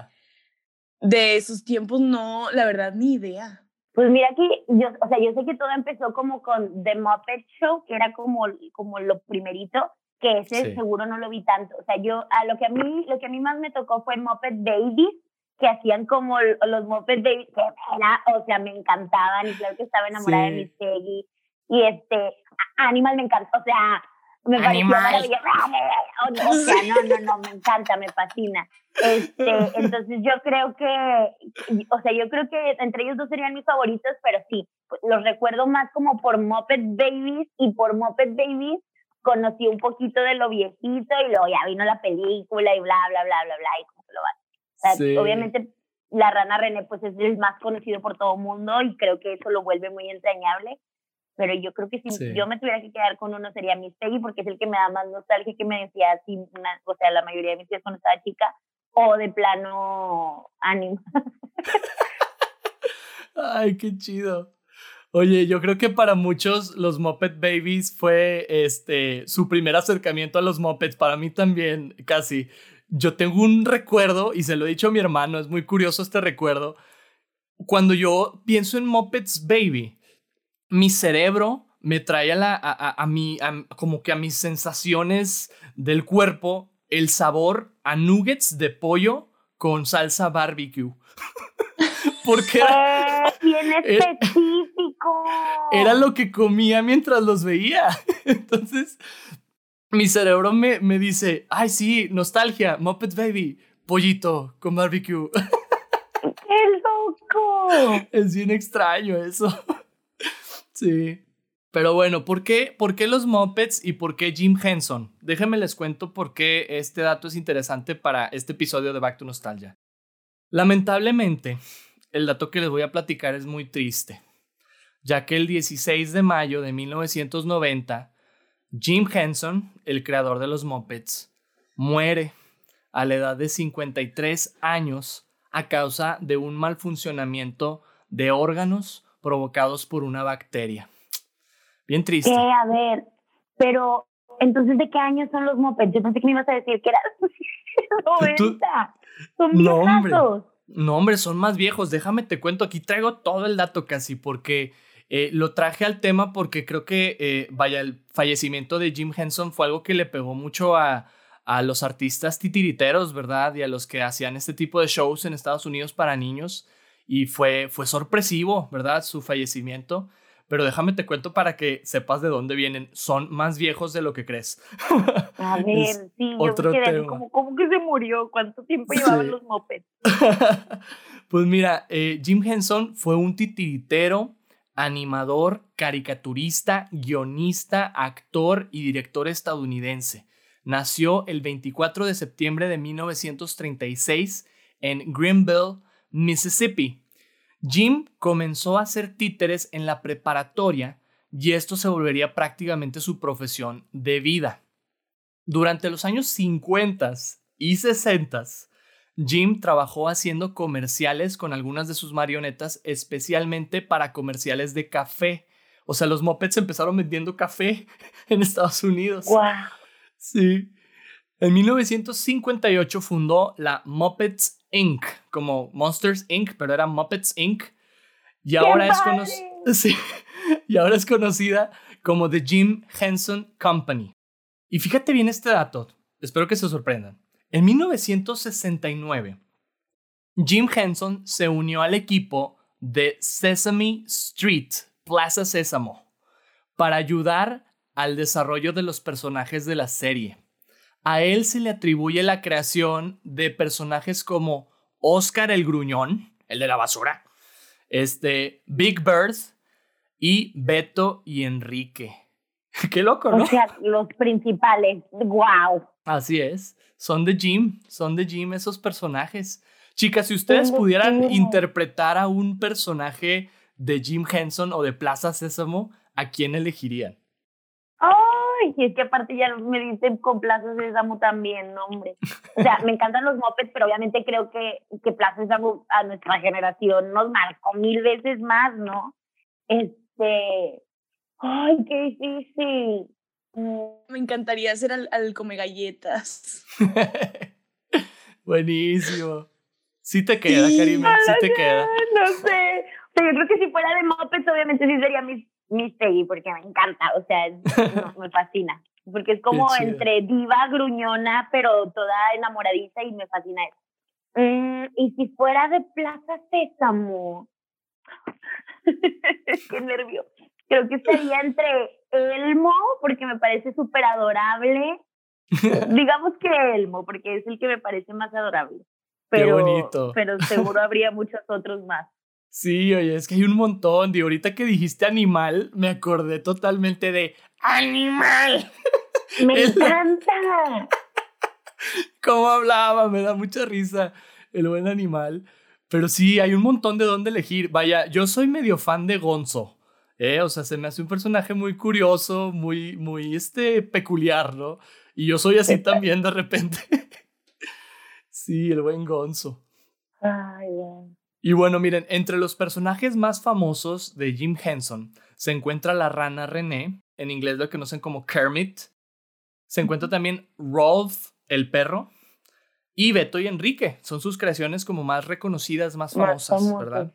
S2: de sus tiempos, no, la verdad, ni idea.
S3: Pues mira aquí, yo, o sea, yo sé que todo empezó como con The Muppet Show, que era como, como lo primerito, que ese seguro no lo vi tanto. O sea, yo, a lo que a mí, lo que a mí más me tocó fue Muppet Babies, que hacían como los Muppet Babies, que era, o sea, me encantaban, y claro que estaba enamorada de Miss Peggy. Y este, Animal me encantó, o sea, me pareció maravilloso. O sea, no, no, no, me encanta, me fascina. Este, entonces yo creo que, o sea, yo creo que entre ellos dos serían mis favoritos, pero sí, los recuerdo más como por Muppet Babies y por Muppet Babies conocí un poquito de lo viejito y luego ya vino la película y bla, bla, bla, bla, bla, y lo va. Obviamente la rana René pues es el más conocido por todo el mundo y creo que eso lo vuelve muy entrañable pero yo creo que si yo me tuviera que quedar con uno sería Miss Peggy porque es el que me da más nostalgia que me decía así, o sea, la mayoría de mis tías cuando estaba chica, o de plano ánimo.
S1: Ay, qué chido. Oye, yo creo que para muchos los Muppet Babies fue este su primer acercamiento a los Muppets, para mí también casi. Yo tengo un recuerdo y se lo he dicho a mi hermano, es muy curioso este recuerdo. Cuando yo pienso en Muppets Baby, mi cerebro me trae a, la, a, a, mi, como que a mis sensaciones del cuerpo el sabor a nuggets de pollo con salsa barbecue.
S3: Porque era, bien específico.
S1: Era lo que comía mientras los veía. Entonces, mi cerebro me, me dice, ay sí, nostalgia, Muppet Baby, pollito con barbecue.
S3: ¡Qué loco!
S1: Es bien extraño eso. Sí. Pero bueno, ¿por qué, ¿por qué los Muppets y por qué Jim Henson? Déjenme les cuento por qué este dato es interesante para este episodio de Back to Nostalgia. Lamentablemente, el dato que les voy a platicar es muy triste, ya que el 16 de mayo de 1990, Jim Henson, el creador de los Muppets, muere a la edad de 53 años a causa de un mal funcionamiento de órganos provocados por una bacteria. Bien triste.
S3: Eh, a ver, pero entonces, ¿de qué años son los mopeds? Yo pensé que me ibas a decir que eran 90. Son no,
S1: hombre. No, hombre, son más viejos. Déjame te cuento. Aquí traigo todo el dato casi porque eh, lo traje al tema porque creo que, eh, vaya, el fallecimiento de Jim Henson fue algo que le pegó mucho a, a los artistas titiriteros, ¿verdad? Y a los que hacían este tipo de shows en Estados Unidos para niños y fue, fue sorpresivo, ¿verdad? Su fallecimiento. Pero déjame te cuento para que sepas de dónde vienen. Son más viejos de lo que crees.
S3: A ver, sí, otro yo Como, ¿Cómo que se murió? ¿Cuánto tiempo llevaban los mopeds?
S1: pues mira, eh, Jim Henson fue un titiritero, animador, caricaturista, guionista, actor y director estadounidense. Nació el 24 de septiembre de 1936 en Greenville, Mississippi. Jim comenzó a hacer títeres en la preparatoria y esto se volvería prácticamente su profesión de vida. Durante los años 50 y 60, Jim trabajó haciendo comerciales con algunas de sus marionetas, especialmente para comerciales de café. O sea, los mopeds empezaron vendiendo café en Estados Unidos.
S3: ¡Wow!
S1: Sí. En 1958 fundó la Muppets Inc., como Monsters Inc., pero era Muppets Inc. Y ahora es, y ahora es conocida como The Jim Henson Company. Y fíjate bien este dato, espero que se sorprendan. En 1969, Jim Henson se unió al equipo de Sesame Street, Plaza Sésamo, para ayudar al desarrollo de los personajes de la serie. A él se le atribuye la creación de personajes como Oscar el Gruñón, el de la basura, este, Big Bird y Beto y Enrique. Qué loco, ¿no?
S3: O sea, los principales. ¡Wow!
S1: Así es. Son de Jim, son de Jim esos personajes. Chicas, si ustedes pudieran interpretar a un personaje de Jim Henson o de Plaza Sésamo, ¿a quién elegirían?
S3: Y es que aparte ya me dicen con Plaza Sésamo también, hombre. O sea, me encantan los mopeds, pero obviamente creo que, que Plaza Sésamo a nuestra generación nos marcó mil veces más, ¿no? Este, ay, qué difícil.
S2: Me encantaría hacer al, al come galletas.
S1: Buenísimo. Sí te queda, sí, Karime, sí te queda.
S3: No sé. O sea, yo creo que si fuera de Muppets, obviamente sí sería mi, mi Peggy, porque me encanta. O sea, me fascina. Porque es como entre diva, gruñona, pero toda enamoradiza y me fascina eso. Mm, y si fuera de Plaza Sésamo, qué nervio. Creo que sería entre Elmo, porque me parece súper adorable. Digamos que Elmo, porque es el que me parece más adorable. Pero, Qué bonito. Pero seguro habría muchos otros más.
S1: Sí, oye, es que hay un montón. Y ahorita que dijiste animal, me acordé totalmente de ¡Animal!
S3: ¡Me encanta!
S1: ¿Cómo hablaba? Me da mucha risa el buen animal. Pero sí, hay un montón de dónde elegir. Vaya, yo soy medio fan de Gonzo. ¿eh? O sea, se me hace un personaje muy curioso, muy, muy este, peculiar, ¿no? Y yo soy así también de repente. Sí, el buen Gonzo.
S3: Ay,
S1: Y bueno, miren, entre los personajes más famosos de Jim Henson se encuentra la rana René, en inglés lo conocen como Kermit. Se encuentra también Rolf, el perro, y Beto y Enrique. Son sus creaciones como más reconocidas, más famosas, ¿verdad?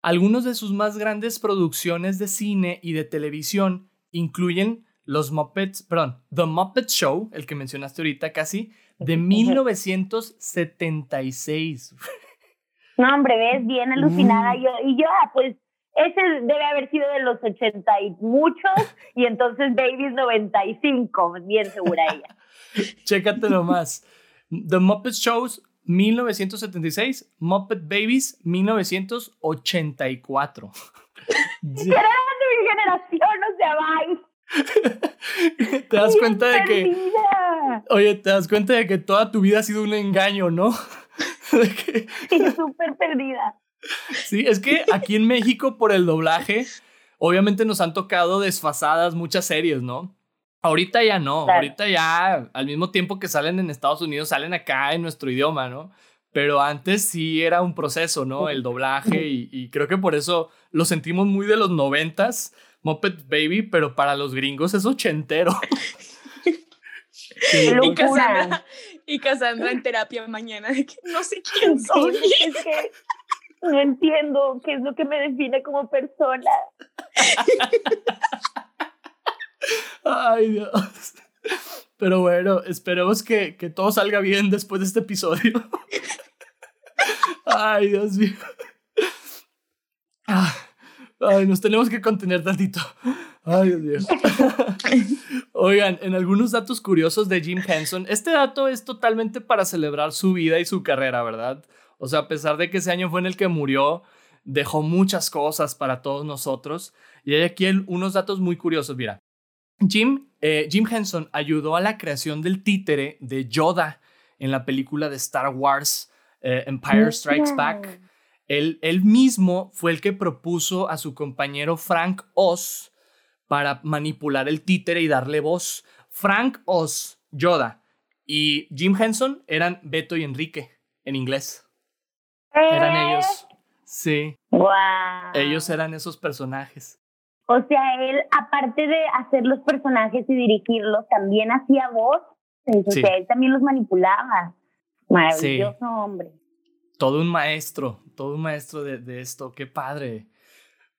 S1: Algunos de sus más grandes producciones de cine y de televisión incluyen los Muppets, perdón, The Muppet Show, el que mencionaste ahorita casi, de 1976.
S3: No, hombre, ves, bien alucinada. Mm. Yo, y yo, ah, pues, ese debe haber sido de los 80 y muchos, y entonces Babies 95, bien segura ella.
S1: Chécate nomás. The Muppet Shows 1976, Muppet Babies 1984.
S3: Era de mi generación, o sea, bye.
S1: te das cuenta de que. Oye, te das cuenta de que toda tu vida ha sido un engaño, ¿no?
S3: de súper perdida.
S1: Sí, es que aquí en México, por el doblaje, obviamente nos han tocado desfasadas muchas series, ¿no? Ahorita ya no, ahorita ya al mismo tiempo que salen en Estados Unidos, salen acá en nuestro idioma, ¿no? Pero antes sí era un proceso, ¿no? El doblaje y, y creo que por eso lo sentimos muy de los noventas Muppet Baby, pero para los gringos es ochentero.
S2: y, Cassandra, y Cassandra en terapia mañana de que no sé quién soy.
S3: es que no entiendo qué es lo que me define como persona.
S1: Ay, Dios. Pero bueno, esperemos que, que todo salga bien después de este episodio. Ay, Dios mío. Ah. Ay, nos tenemos que contener tantito. Ay, Dios mío. Oigan, en algunos datos curiosos de Jim Henson, este dato es totalmente para celebrar su vida y su carrera, ¿verdad? O sea, a pesar de que ese año fue en el que murió, dejó muchas cosas para todos nosotros. Y hay aquí unos datos muy curiosos, mira. Jim, eh, Jim Henson ayudó a la creación del títere de Yoda en la película de Star Wars eh, Empire Strikes Back. Él, mismo fue el que propuso a su compañero Frank Oz para manipular el títere y darle voz. Frank Oz, Yoda y Jim Henson eran Beto y Enrique en inglés. Eran ¿Eh? ellos. Sí.
S3: Wow.
S1: Ellos eran esos personajes.
S3: O sea, él, aparte de hacer los personajes y dirigirlos, también hacía voz. O sea, él también los manipulaba. Maravilloso hombre
S1: todo un maestro, todo un maestro de, esto, qué padre.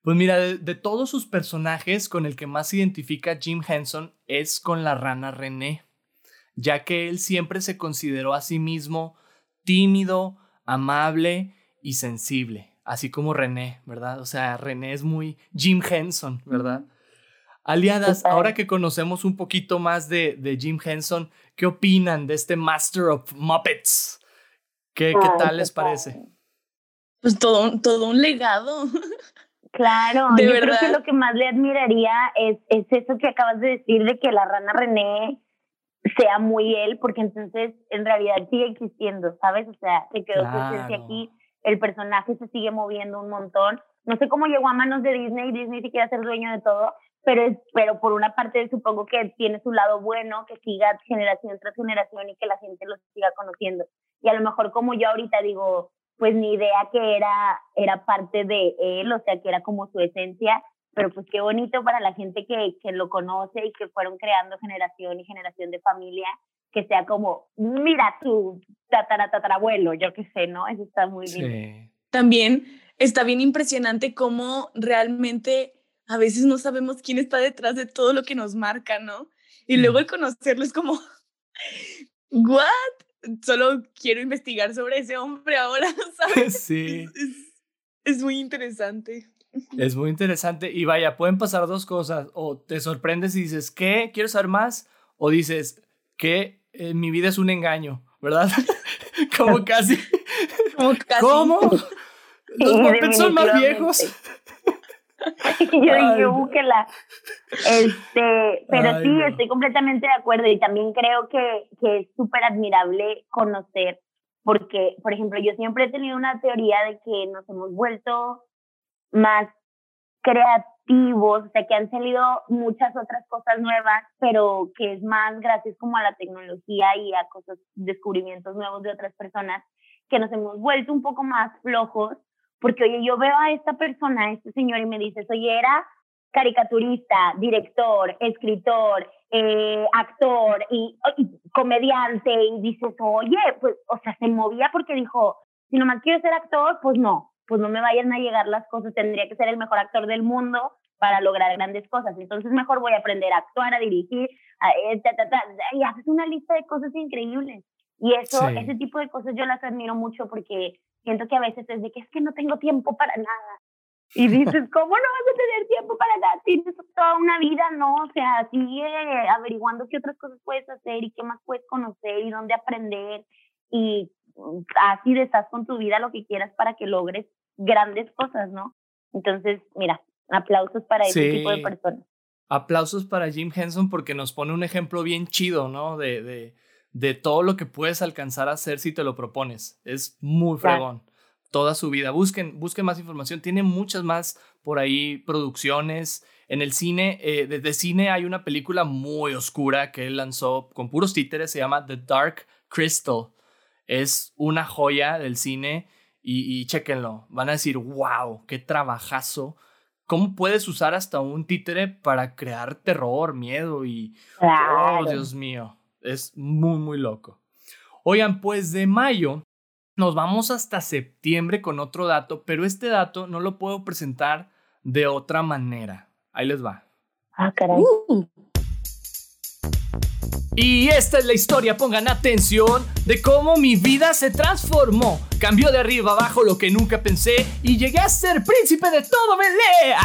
S1: Pues mira, de, todos sus personajes, con el que más se identifica Jim Henson es con la rana René, ya que él siempre se consideró a sí mismo tímido, amable y sensible, así como René, ¿verdad? O sea, René es muy Jim Henson, ¿verdad? Aliadas, ahora que conocemos un poquito más de, de Jim Henson, ¿qué opinan de este Master of Muppets? ¿Qué, qué tal les parece?
S2: Pues todo, todo un legado.
S3: Claro, yo creo que lo que más le admiraría es, es eso que acabas de decir de que la rana René sea muy él, porque entonces en realidad sigue existiendo, ¿sabes? O sea, se quedó su esencia aquí, el personaje se sigue moviendo un montón. No sé cómo llegó a manos de Disney, Disney sí quiere ser dueño de todo, pero, es, pero por una parte supongo que tiene su lado bueno, que siga generación tras generación y que la gente lo siga conociendo. Y a lo mejor como yo ahorita digo, pues ni idea que era, era parte de él, o sea, que era como su esencia, pero pues qué bonito para la gente que, que lo conoce y que fueron creando generación y generación de familia, que sea como, mira tu tatara, tatarabuelo, yo qué sé, ¿no? Eso está muy bien.
S2: También está bien impresionante cómo realmente a veces no sabemos quién está detrás de todo lo que nos marca, ¿no? Y luego el conocerlo es como, ¿what? Solo quiero investigar sobre ese hombre ahora, ¿sabes?
S1: Sí.
S2: Es, muy interesante.
S1: Es muy interesante. Y vaya, pueden pasar dos cosas. O te sorprendes y dices, ¿qué? ¿Quiero saber más? O dices, que mi vida es un engaño, ¿verdad? Como casi.
S2: Como casi.
S1: ¿Cómo? Los Muppets son más viejos.
S3: yo dije, búsquela. Este, pero sí, estoy completamente de acuerdo y también creo que, que es súper admirable conocer, porque, por ejemplo, yo siempre he tenido una teoría de que nos hemos vuelto más creativos, o sea, que han salido muchas otras cosas nuevas, pero que es más gracias como a la tecnología y a cosas, descubrimientos nuevos de otras personas, que nos hemos vuelto un poco más flojos porque, oye, yo veo a esta persona, a este señor, y me dices, oye, era caricaturista, director, escritor, eh, actor y, comediante, y dices, oye, pues, o sea, se movía porque dijo, si nomás quiero ser actor, pues no, pues no me vayan a llegar las cosas, tendría que ser el mejor actor del mundo para lograr grandes cosas. Entonces mejor voy a aprender a actuar, a dirigir, a, eh, y haces una lista de cosas increíbles. Y eso, ese tipo de cosas yo las admiro mucho porque siento que a veces es de que es que no tengo tiempo para nada. Y dices, ¿cómo no vas a tener tiempo para nada? Tienes toda una vida, ¿no? O sea, sigue averiguando qué otras cosas puedes hacer y qué más puedes conocer y dónde aprender. Y mm, así estás con tu vida lo que quieras para que logres grandes cosas, ¿no? Entonces, mira, aplausos para ese tipo de personas.
S1: Aplausos para Jim Henson porque nos pone un ejemplo bien chido, ¿no? De, de, de todo lo que puedes alcanzar a hacer si te lo propones. Es muy fregón. Toda su vida. Busquen, busquen más información. Tiene muchas más por ahí producciones. En el cine, eh, desde cine hay una película muy oscura que él lanzó con puros títeres. Se llama The Dark Crystal. Es una joya del cine y, y chequenlo. Van a decir, wow, qué trabajazo. ¿Cómo puedes usar hasta un títere para crear terror, miedo y... Oh, Dios mío. Es muy, muy loco. Oigan, pues de mayo nos vamos hasta septiembre con otro dato, pero este dato no lo puedo presentar de otra manera. Ahí les va.
S3: Ah, caray. Uh.
S1: Y esta es la historia, pongan atención, de cómo mi vida se transformó. Cambió de arriba abajo lo que nunca pensé y llegué a ser príncipe de todo Belé.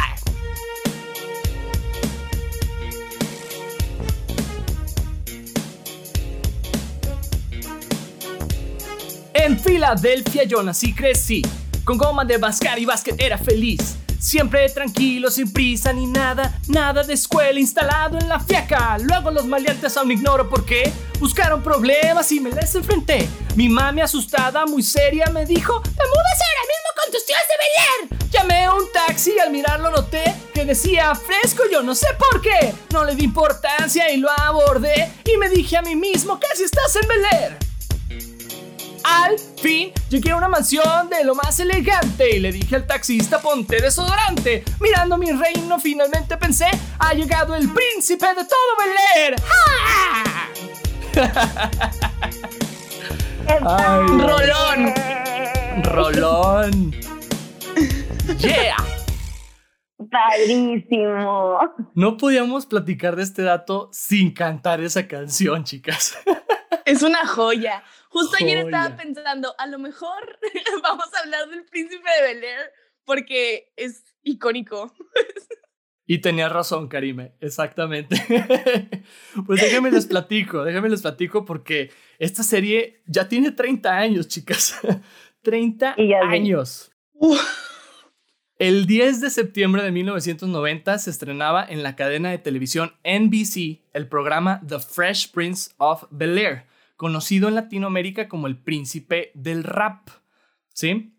S1: En Filadelfia yo nací y crecí, con goma de bascar y básquet era feliz. Siempre tranquilo, sin prisa ni nada, nada de escuela instalado en la fiaca. Luego los maleantes aún ignoro por qué. Buscaron problemas y me les enfrenté. Mi mami asustada, muy seria, me dijo: Te mudas ahora mismo con tus tíos de Bel Llamé un taxi y al mirarlo noté que decía fresco, yo no sé por qué. No le di importancia y lo abordé y me dije a mí mismo que si estás en Bel al fin llegué a una mansión de lo más elegante y le dije al taxista ponte desodorante. Mirando mi reino finalmente pensé, ha llegado el príncipe de todo
S2: Bel Rolón.
S1: Rolón. Yeah.
S3: Padrísimo.
S1: No podíamos platicar de este dato sin cantar esa canción, chicas.
S2: Es una joya. Justo ayer estaba pensando, a lo mejor vamos a hablar del príncipe de Bel Air porque es icónico.
S1: Y tenía razón, Karime, exactamente. pues déjenme les platico, déjenme les platico porque esta serie ya tiene 30 años, chicas. 30 años. El 10 de septiembre de 1990 se estrenaba en la cadena de televisión NBC el programa The Fresh Prince of Bel Air, conocido en Latinoamérica como el príncipe del rap. ¿Sí?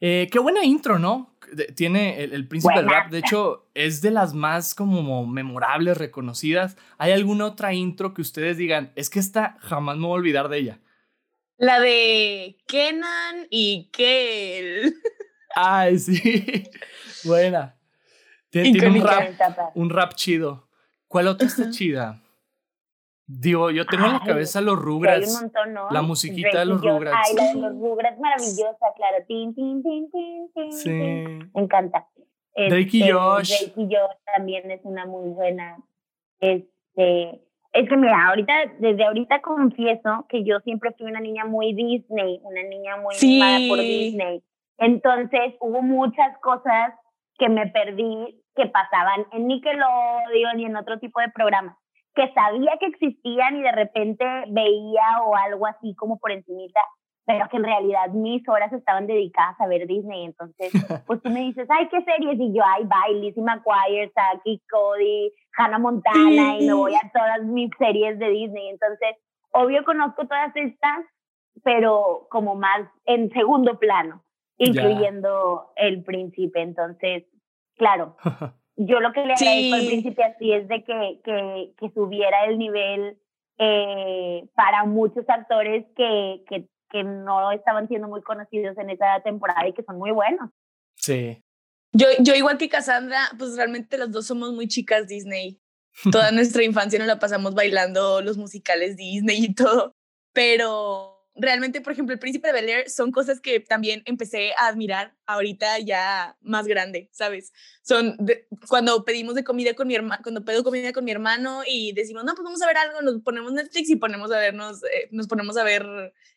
S1: Eh, qué buena intro, ¿no? Tiene el, príncipe del rap, de hecho, es de las más como memorables, reconocidas. ¿Hay alguna otra intro que ustedes digan, es que esta jamás me voy a olvidar de ella?
S2: La de Kenan y Kel.
S1: Ay, sí. Buena. Tiene, un, rap, un rap chido. ¿Cuál otra está chida? Digo, yo tengo en la cabeza los Rugrats. Un montón, ¿no? La musiquita de los Rugrats.
S3: Ay, la de los Rugrats maravillosa, claro. Tin, tin, tin, tin, tin, sí. Me encanta.
S1: Drake y este, Josh.
S3: Drake y Josh también es una muy buena. Este, es que mira, ahorita, desde ahorita confieso que yo siempre fui una niña muy Disney, una niña muy sí. por Disney. Entonces hubo muchas cosas que me perdí que pasaban en Nickelodeon y en otro tipo de programas que sabía que existían y de repente veía o algo así como por encimita, pero que en realidad mis horas estaban dedicadas a ver Disney. Entonces, pues tú me dices, ay, ¿qué series? Y yo, ay, bye, Lizzie McGuire, Saki, Cody, Hannah Montana, y me voy a todas mis series de Disney. Entonces, obvio conozco todas estas, pero como más en segundo plano, incluyendo El Príncipe. Entonces, claro, yo lo que le agradezco al príncipe así es de que, que, que subiera el nivel eh, para muchos actores que, que, que no estaban siendo muy conocidos en esa temporada y que son muy buenos.
S1: Sí.
S2: Yo, yo igual que Cassandra, pues realmente las dos somos muy chicas Disney. Toda nuestra infancia nos la pasamos bailando los musicales Disney y todo, pero realmente, por ejemplo, el príncipe de Bel Air son cosas que también empecé a admirar ahorita ya más grande, ¿sabes? Son cuando pedimos de comida con mi hermano, cuando pido comida con mi hermano y decimos, no, pues vamos a ver algo, nos ponemos Netflix y ponemos a vernos, eh, nos ponemos a ver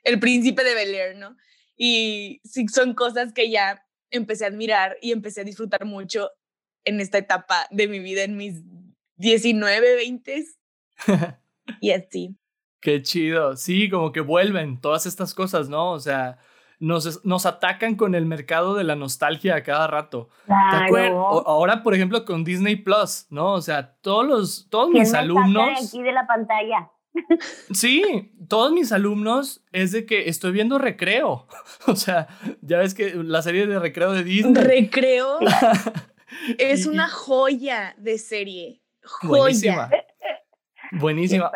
S2: el príncipe de Bel Air, ¿no? Y sí, son cosas que ya empecé a admirar y empecé a disfrutar mucho en esta etapa de mi vida, en mis 19, 20 y así.
S1: Qué chido. Sí, como que vuelven todas estas cosas, ¿no? O sea, nos, nos atacan con el mercado de la nostalgia a cada rato. Claro. Ahora, por ejemplo, con Disney Plus, ¿no? O sea, todos los, todos mis alumnos.
S3: aquí de la pantalla.
S1: Sí, todos mis alumnos es de que estoy viendo recreo. O sea, ya ves que la serie de recreo de Disney.
S2: Recreo es una joya de serie. Joya.
S1: Buenísima.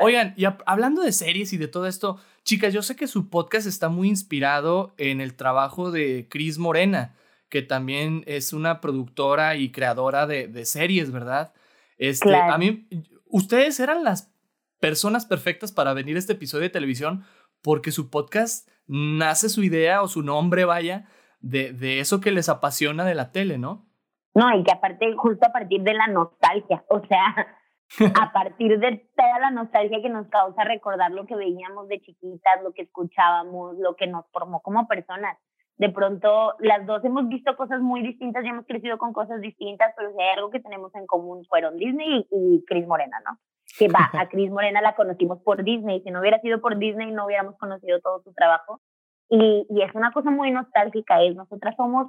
S1: Oigan, y hablando de series y de todo esto, chicas, yo sé que su podcast está muy inspirado en el trabajo de Cris Morena, que también es una productora y creadora de, series, ¿verdad? Este, A mí, ustedes eran las personas perfectas para venir a este episodio de televisión porque su podcast nace su idea o su nombre, vaya, de, de eso que les apasiona de la tele, ¿no?
S3: No, y que aparte, justo a partir de la nostalgia, o sea, a partir de toda la nostalgia que nos causa recordar lo que veíamos de chiquitas, lo que escuchábamos, lo que nos formó como personas. De pronto, las dos hemos visto cosas muy distintas y hemos crecido con cosas distintas, pero si hay algo que tenemos en común fueron Disney y, Chris Morena, ¿no? Que va, a Chris Morena la conocimos por Disney. Si no hubiera sido por Disney, no hubiéramos conocido todo su trabajo. Y, y es una cosa muy nostálgica, es nosotras somos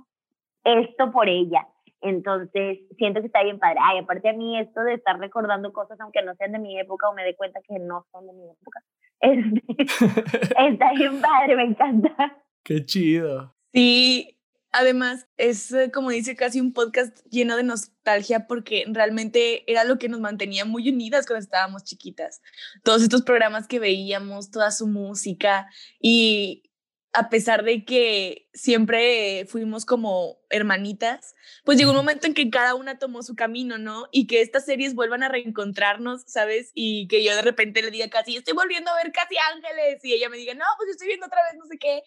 S3: esto por ella entonces, siento que está bien padre. Ay, aparte a mí esto de estar recordando cosas, aunque no sean de mi época o me dé cuenta que no son de mi época, está bien padre, me encanta.
S1: Qué chido.
S2: Sí, además es eh, como dice casi un podcast lleno de nostalgia porque realmente era lo que nos mantenía muy unidas cuando estábamos chiquitas. Todos estos programas que veíamos, toda su música y a pesar de que siempre fuimos como hermanitas, pues llegó un momento en que cada una tomó su camino, ¿no? Y que estas series vuelvan a reencontrarnos, ¿sabes? Y que yo de repente le diga casi, estoy volviendo a ver casi Ángeles, y ella me diga, no, pues estoy viendo otra vez no sé qué.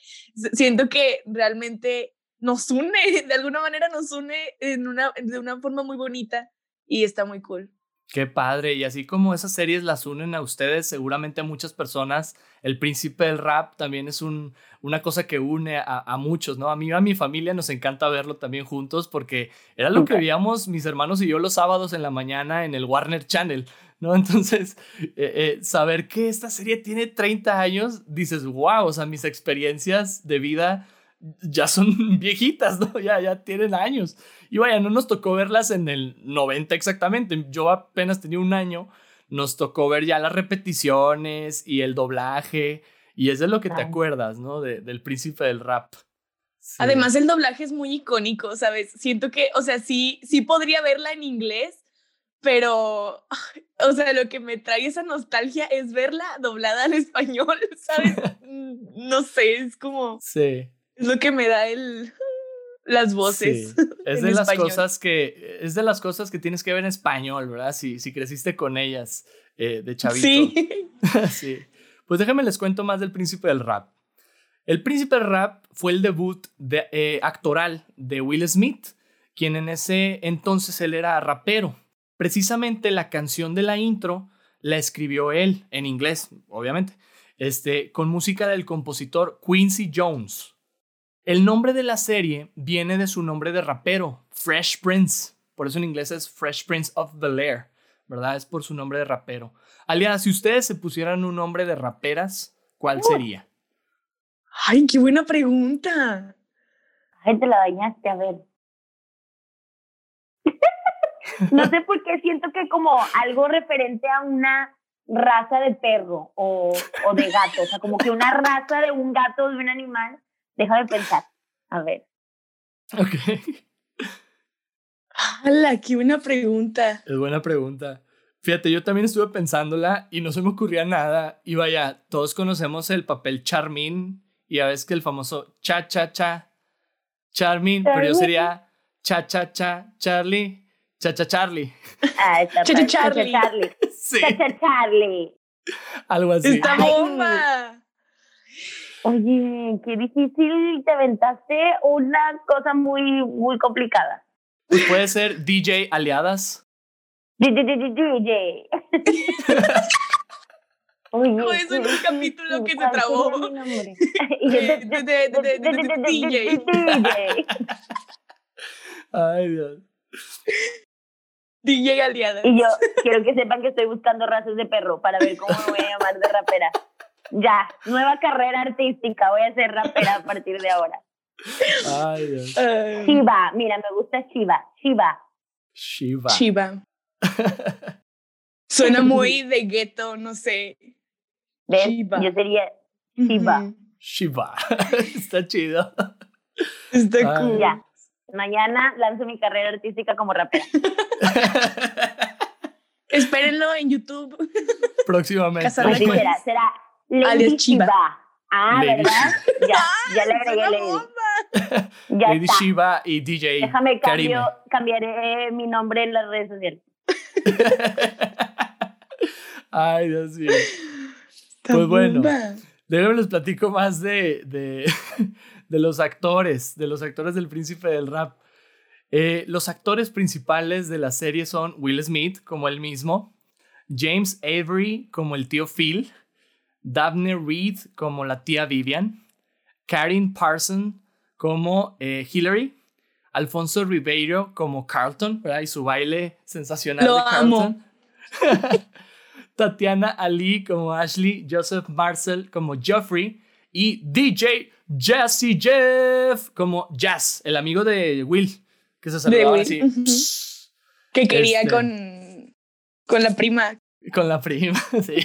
S2: Siento que realmente nos une, de alguna manera nos une en una, de una forma muy bonita y está muy cool.
S1: Qué padre, y así como esas series las unen a ustedes, seguramente a muchas personas, El Príncipe del Rap también es un, una cosa que une a, muchos, ¿no? A mí a mi familia nos encanta verlo también juntos porque era lo que veíamos mis hermanos y yo los sábados en la mañana en el Warner Channel, ¿no? Entonces, eh, eh, saber que esta serie tiene 30 años, dices, wow, o sea, mis experiencias de vida ya son viejitas, ¿no? Ya, ya tienen años. Y vaya, no nos tocó verlas en el 90 exactamente. Yo apenas tenía un año. Nos tocó ver ya las repeticiones y el doblaje. Y es de lo que te acuerdas, ¿no? De, del príncipe del rap.
S2: Además, el doblaje es muy icónico, ¿sabes? Siento que, o sea, sí, sí podría verla en inglés, pero, o sea, lo que me trae esa nostalgia es verla doblada al español, ¿sabes? no sé, es como...
S1: Sí.
S2: Es lo que me da el las voces.
S1: Es de las cosas que es de las cosas que tienes que ver en español, ¿verdad? Si, si creciste con ellas eh, de chavito.
S2: Sí.
S1: sí. Pues déjenme les cuento más del príncipe del rap. El príncipe del rap fue el debut de, eh, actoral de Will Smith, quien en ese entonces él era rapero. Precisamente la canción de la intro la escribió él en inglés, obviamente, este, con música del compositor Quincy Jones. El nombre de la serie viene de su nombre de rapero, Fresh Prince. Por eso en inglés es Fresh Prince of Bel Air, ¿verdad? Es por su nombre de rapero. Aliada, si ustedes se pusieran un nombre de raperas, ¿cuál sería?
S2: Ay, qué buena pregunta.
S3: Ay, te la dañaste, a ver. no sé por qué siento que como algo referente a una raza de perro o, o de gato, o sea, como que una raza de un gato, de un animal, Déjame pensar. A ver.
S1: Ok.
S2: ¡Hala! ¡Qué buena pregunta!
S1: Es buena pregunta. Fíjate, yo también estuve pensándola y no se me ocurría nada. Y vaya, todos conocemos el papel Charmin y ya ves que el famoso cha cha cha Charmin, pero yo sería cha cha cha Charlie, cha cha Charlie.
S3: Ah, está cha cha Charlie.
S1: Sí.
S3: Cha cha Charlie.
S1: Algo así.
S2: ¡Está bomba!
S3: Oye, qué difícil, te aventaste una cosa muy, muy complicada.
S1: Pues puede ser DJ Aliadas.
S3: DJ.
S2: Oye, no, eso en un capítulo que se trabó. DJ.
S1: Ay, Dios.
S2: DJ Aliadas.
S3: Y yo quiero que sepan que estoy buscando razas de perro para ver cómo me voy a llamar de rapera ya, nueva carrera artística, voy a ser rapera a partir de ahora.
S1: Ay, Dios.
S3: Shiva, mira, me gusta Shiva, Shiva.
S1: Shiva.
S2: Shiva. Suena muy de gueto, no sé.
S3: ¿Ves? Yo sería Shiva.
S1: Shiva. Está chido.
S2: Está cool.
S3: Ya. Mañana lanzo mi carrera artística como rapera.
S2: Espérenlo en YouTube.
S1: Próximamente.
S3: Así será, será Lady Shiva. Ah, ¿verdad? Ya, ya le agregué Lady.
S1: Ya Lady Shiva y DJ
S3: Déjame cambio, cambiaré mi nombre en las redes sociales.
S1: Ay, Dios mío. Pues bueno, déjenme les platico más de, de, de, los actores, de los actores del príncipe del rap. Eh, los actores principales de la serie son Will Smith, como él mismo, James Avery, como el tío Phil, Daphne Reed como la tía Vivian, Karen Parson como eh, Hillary, Alfonso Ribeiro como Carlton, ¿verdad? Y su baile sensacional
S2: de
S1: Carlton. Tatiana Ali como Ashley, Joseph Marcel como Geoffrey y DJ Jesse Jeff como Jazz, el amigo de Will, que se saludaba así.
S2: Que quería este con, con la prima.
S1: Con la prima, sí.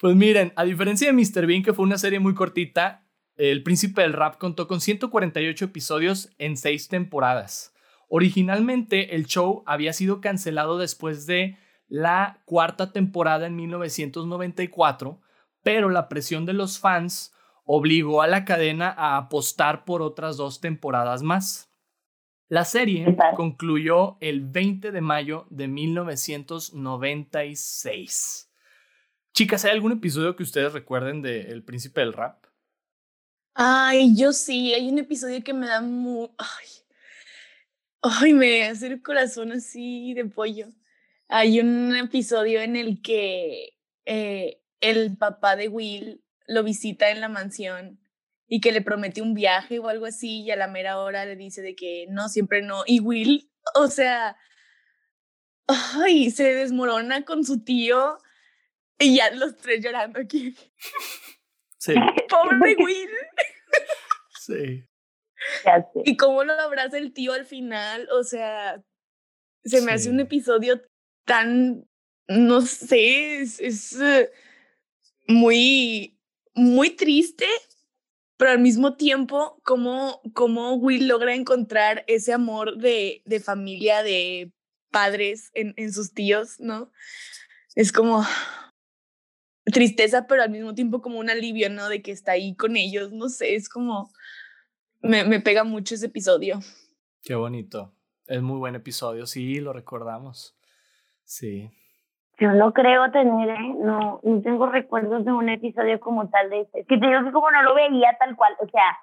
S1: Pues miren, a diferencia de Mr. Bean, que fue una serie muy cortita, El Príncipe del Rap contó con 148 episodios en 6 temporadas. Originalmente el show había sido cancelado después de la cuarta temporada en 1994, pero la presión de los fans obligó a la cadena a apostar por otras dos temporadas más. La serie concluyó el 20 de mayo de 1996. Chicas, ¿hay algún episodio que ustedes recuerden de El Príncipe del Rap?
S2: Ay, yo sí, hay un episodio que me da muy... Ay, ay, me hace el corazón así de pollo. Hay un episodio en el que eh, el papá de Will lo visita en la mansión y que le promete un viaje o algo así y a la mera hora le dice de que no, siempre no. Y Will, o sea, ay, se desmorona con su tío y ya los tres llorando aquí.
S1: Sí.
S2: Pobre Will.
S1: Sí.
S2: Y cómo lo abraza el tío al final, o sea, se me hace un episodio tan, no sé, es, eh, muy, muy triste, pero al mismo tiempo, cómo, cómo Will logra encontrar ese amor de, de familia, de padres en, en sus tíos, ¿no? Es como tristeza, pero al mismo tiempo como un alivio, ¿no? De que está ahí con ellos, no sé, es como, me, me pega mucho ese episodio.
S1: Qué bonito. Es muy buen episodio, sí, lo recordamos. Sí.
S3: Yo no creo tener, ¿eh? no, no tengo recuerdos de un episodio como tal de este. Es que te digo que como no lo veía tal cual, o sea,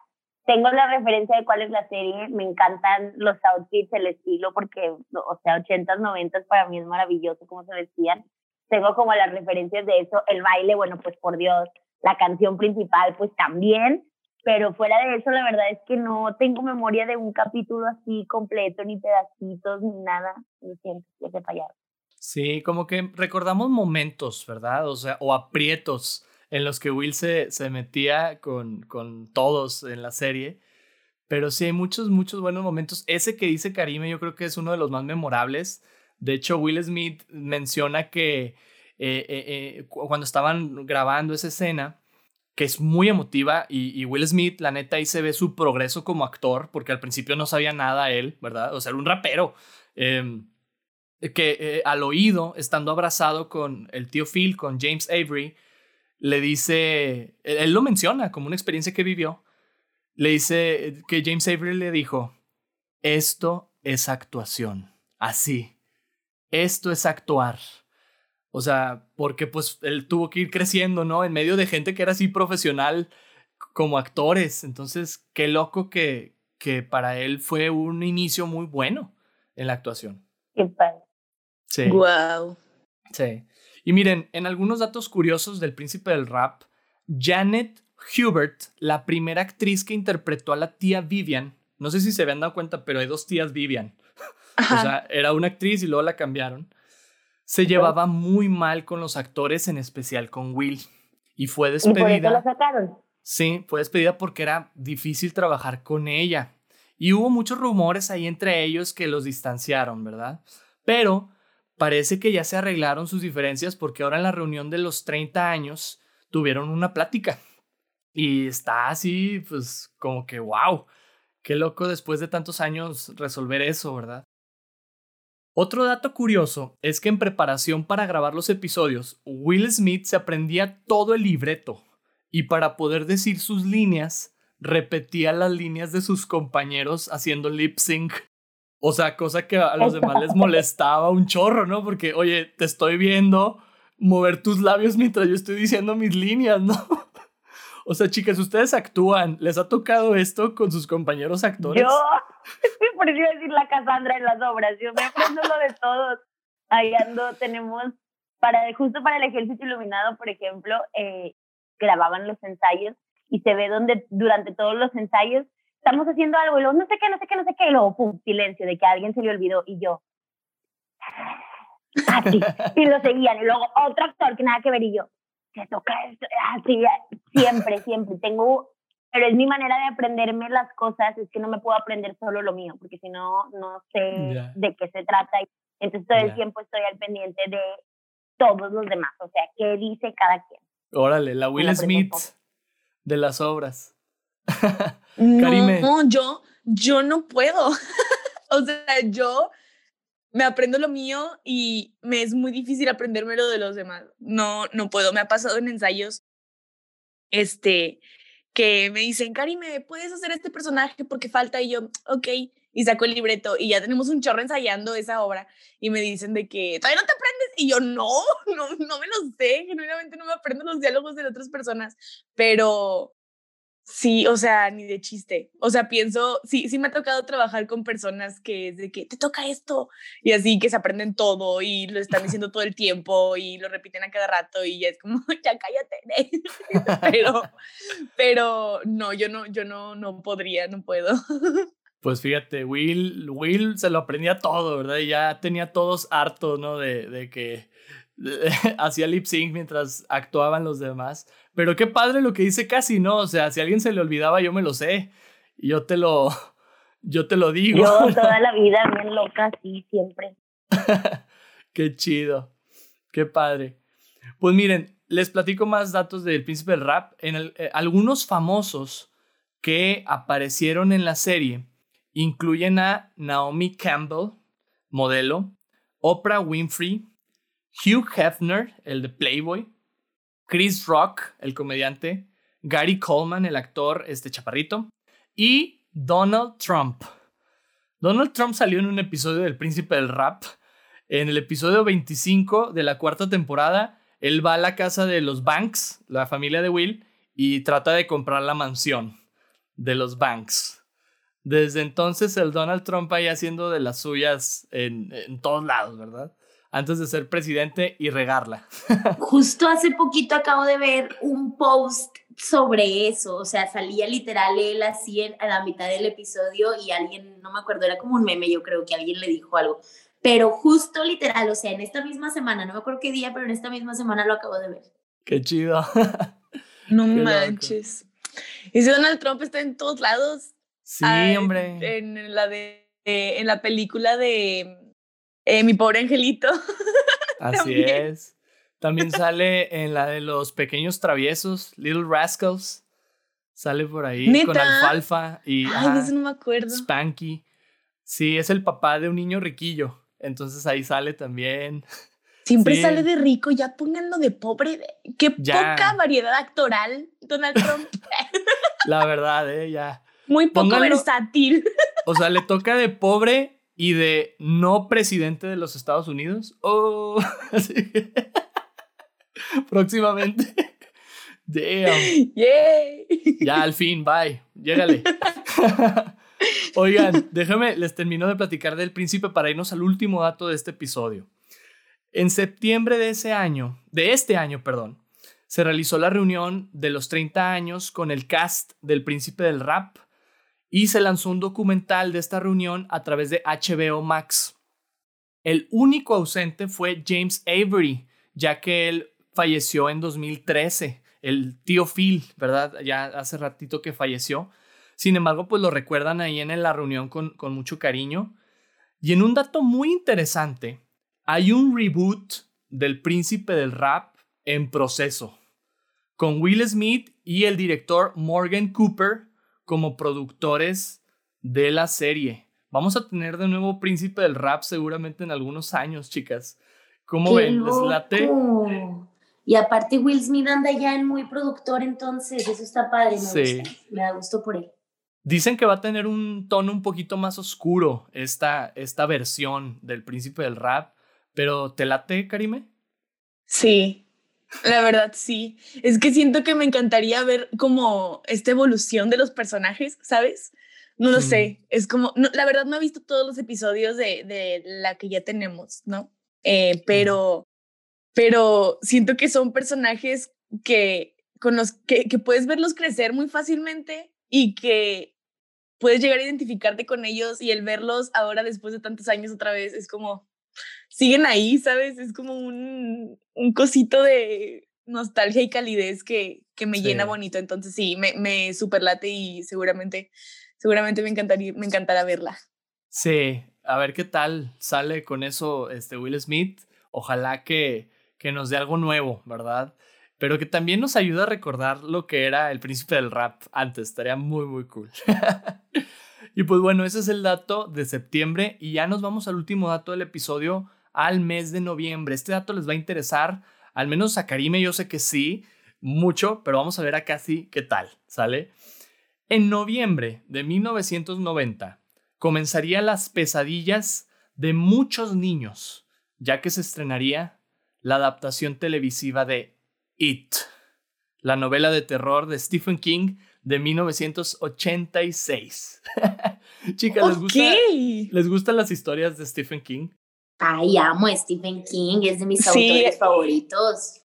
S3: tengo la referencia de cuál es la serie, me encantan los outfits, el estilo, porque, o sea, 80s, 90 para mí es maravilloso cómo se vestían. Tengo como las referencias de eso, el baile, bueno, pues por Dios, la canción principal, pues también, pero fuera de eso, la verdad es que no tengo memoria de un capítulo así completo, ni pedacitos, ni nada. Lo siento, ya se fallaron.
S1: Sí, como que recordamos momentos, ¿verdad? O sea, o aprietos en los que Will se, se metía con, con todos en la serie. Pero sí hay muchos, muchos buenos momentos. Ese que dice Karime yo creo que es uno de los más memorables. De hecho, Will Smith menciona que eh, eh, eh, cuando estaban grabando esa escena, que es muy emotiva y, Will Smith, la neta, ahí se ve su progreso como actor, porque al principio no sabía nada él, ¿verdad? O sea, era un rapero. Em, que al oído, estando abrazado con el tío Phil, con James Avery, le dice, él, lo menciona como una experiencia que vivió, le dice que James Avery le dijo, esto es actuación, así, esto es actuar. O sea, porque pues él tuvo que ir creciendo, ¿no? En medio de gente que era así profesional como actores. Entonces, qué loco que, que para él fue un inicio muy bueno en la actuación.
S3: Qué padre.
S1: Sí.
S2: Wow.
S1: Sí. Y miren, en algunos datos curiosos del príncipe del rap, Janet Hubert, la primera actriz que interpretó a la tía Vivian, no sé si se habían dado cuenta, pero hay dos tías Vivian. O sea, era una actriz y luego la cambiaron se llevaba muy mal con los actores, en especial con Will. Y fue despedida.
S3: ¿Y por eso la sacaron?
S1: Sí, fue despedida porque era difícil trabajar con ella. Y hubo muchos rumores ahí entre ellos que los distanciaron, ¿verdad? Pero parece que ya se arreglaron sus diferencias porque ahora en la reunión de los 30 años tuvieron una plática. Y está así, pues como que, wow, qué loco después de tantos años resolver eso, ¿verdad? Otro dato curioso es que en preparación para grabar los episodios, Will Smith se aprendía todo el libreto y para poder decir sus líneas, repetía las líneas de sus compañeros haciendo lip sync. O sea, cosa que a los demás les molestaba un chorro, ¿no? Porque, oye, te estoy viendo mover tus labios mientras yo estoy diciendo mis líneas, ¿no? O sea, chicas, ustedes actúan. ¿Les ha tocado esto con sus compañeros actores?
S3: Yo, por eso iba a decir la Cassandra en las obras. Yo me aprendo lo de todos. Ahí ando, tenemos, para, justo para el Ejército Iluminado, por ejemplo, eh, grababan los ensayos y se ve donde durante todos los ensayos estamos haciendo algo y luego no sé qué, no sé qué, no sé qué, y luego pum, silencio de que a alguien se le olvidó y yo. Así. y lo seguían y luego otro actor que nada que ver y yo se toca esto, así, siempre, siempre. Tengo, pero es mi manera de aprenderme las cosas, es que no me puedo aprender solo lo mío, porque si no, no sé de qué se trata. Entonces todo el tiempo estoy al pendiente de todos los demás, o sea, qué dice cada quien.
S1: Órale, la Will Smith de las obras.
S2: no, yo, yo no puedo. o sea, yo me aprendo lo mío y me es muy difícil aprenderme lo de los demás. No, no puedo. Me ha pasado en ensayos, este, que me dicen, Cari, ¿me puedes hacer este personaje porque falta? Y yo, ok, y saco el libreto y ya tenemos un chorro ensayando esa obra y me dicen de que, ¿todavía no te aprendes? Y yo, no, no, no me lo sé, genuinamente no me aprendo los diálogos de otras personas, pero Sí, o sea, ni de chiste. O sea, pienso, sí, sí me ha tocado trabajar con personas que es de que te toca esto y así que se aprenden todo y lo están diciendo todo el tiempo y lo repiten a cada rato y ya es como, ya cállate. pero, pero no, yo no, yo no, no podría, no puedo.
S1: Pues fíjate, Will, Will se lo aprendía todo, ¿verdad? Y ya tenía todos hartos, ¿no? De, de que hacía lip sync mientras actuaban los demás. Pero qué padre lo que dice casi, ¿no? O sea, si a alguien se le olvidaba, yo me lo sé. Y yo te lo, yo te lo digo.
S3: Yo toda la vida bien loca, sí, siempre.
S1: qué chido. Qué padre. Pues miren, les platico más datos del príncipe del rap. En eh, algunos famosos que aparecieron en la serie incluyen a Naomi Campbell, modelo, Oprah Winfrey, Hugh Hefner, el de Playboy, Chris Rock, el comediante, Gary Coleman, el actor, este chaparrito, y Donald Trump. Donald Trump salió en un episodio del Príncipe del Rap. En el episodio 25 de la cuarta temporada, él va a la casa de los Banks, la familia de Will, y trata de comprar la mansión de los Banks. Desde entonces el Donald Trump ahí haciendo de las suyas en, en todos lados, ¿verdad? Antes de ser presidente y regarla.
S4: Justo hace poquito acabo de ver un post sobre eso, o sea, salía literal él así a la mitad del episodio y alguien, no me acuerdo, era como un meme, yo creo que alguien le dijo algo, pero justo literal, o sea, en esta misma semana, no me acuerdo qué día, pero en esta misma semana lo acabo de ver.
S1: Qué chido.
S2: no manches. Ese Donald Trump está en todos lados.
S1: Sí, hombre.
S2: En la de, en la película de eh, mi pobre angelito.
S1: Así es. También sale en la de los pequeños traviesos, Little Rascals. Sale por ahí con Alfalfa y
S2: Ay, eso no me acuerdo.
S1: Spanky. Sí, es el papá de un niño riquillo. Entonces ahí sale también.
S2: Siempre sale de rico, ya pónganlo de pobre. Qué poca variedad actoral, Donald Trump.
S1: La verdad, eh, ya.
S2: Muy poco versátil.
S1: O sea, le toca de pobre y de no presidente de los Estados Unidos. Oh, próximamente. Damn. Ya al fin, bye. Llégale. Oigan, déjame, les termino de platicar del príncipe para irnos al último dato de este episodio. En septiembre de ese año, de este año, perdón, se realizó la reunión de los 30 años con el cast del príncipe del rap y se lanzó un documental de esta reunión a través de HBO Max. El único ausente fue James Avery, ya que él falleció en 2013, el tío Phil, ¿verdad? Ya hace ratito que falleció. Sin embargo, pues lo recuerdan ahí en la reunión con, con mucho cariño. Y en un dato muy interesante, hay un reboot del Príncipe del Rap en proceso, con Will Smith y el director Morgan Cooper como productores de la serie. Vamos a tener de nuevo Príncipe del Rap seguramente en algunos años, chicas. ¿Cómo ven? ¿Les late?
S4: Y aparte Will Smith anda ya en muy productor, entonces eso está padre, me sí. Me da gusto por él.
S1: Dicen que va a tener un tono un poquito más oscuro esta, esta versión del Príncipe del Rap, pero ¿te late, Karime?
S2: Sí, la verdad, sí. Es que siento que me encantaría ver como esta evolución de los personajes, ¿sabes? No lo sé. Es como, la verdad no he visto todos los episodios de, de la que ya tenemos, ¿no? Eh, pero, pero siento que son personajes que, con los que, que puedes verlos crecer muy fácilmente y que puedes llegar a identificarte con ellos y el verlos ahora después de tantos años otra vez es como, siguen ahí, ¿sabes? Es como un, un cosito de nostalgia y calidez que, que me llena bonito. Entonces sí, me, me superlate y seguramente, seguramente me encantaría, me encantará verla.
S1: Sí, a ver qué tal sale con eso este Will Smith. Ojalá que, que nos dé algo nuevo, ¿verdad? Pero que también nos ayude a recordar lo que era el príncipe del rap antes. Estaría muy, muy cool. y pues bueno, ese es el dato de septiembre y ya nos vamos al último dato del episodio al mes de noviembre. Este dato les va a interesar, al menos a Karime yo sé que sí, mucho, pero vamos a ver a Casi qué tal, ¿sale? En noviembre de 1990 comenzarían las pesadillas de muchos niños, ya que se estrenaría la adaptación televisiva de It. la novela de terror de Stephen King de 1986. Chicas, ¿les, gusta, ¿les gustan las historias de Stephen King?
S3: Ay, amo a Stephen King, es de mis autores favoritos.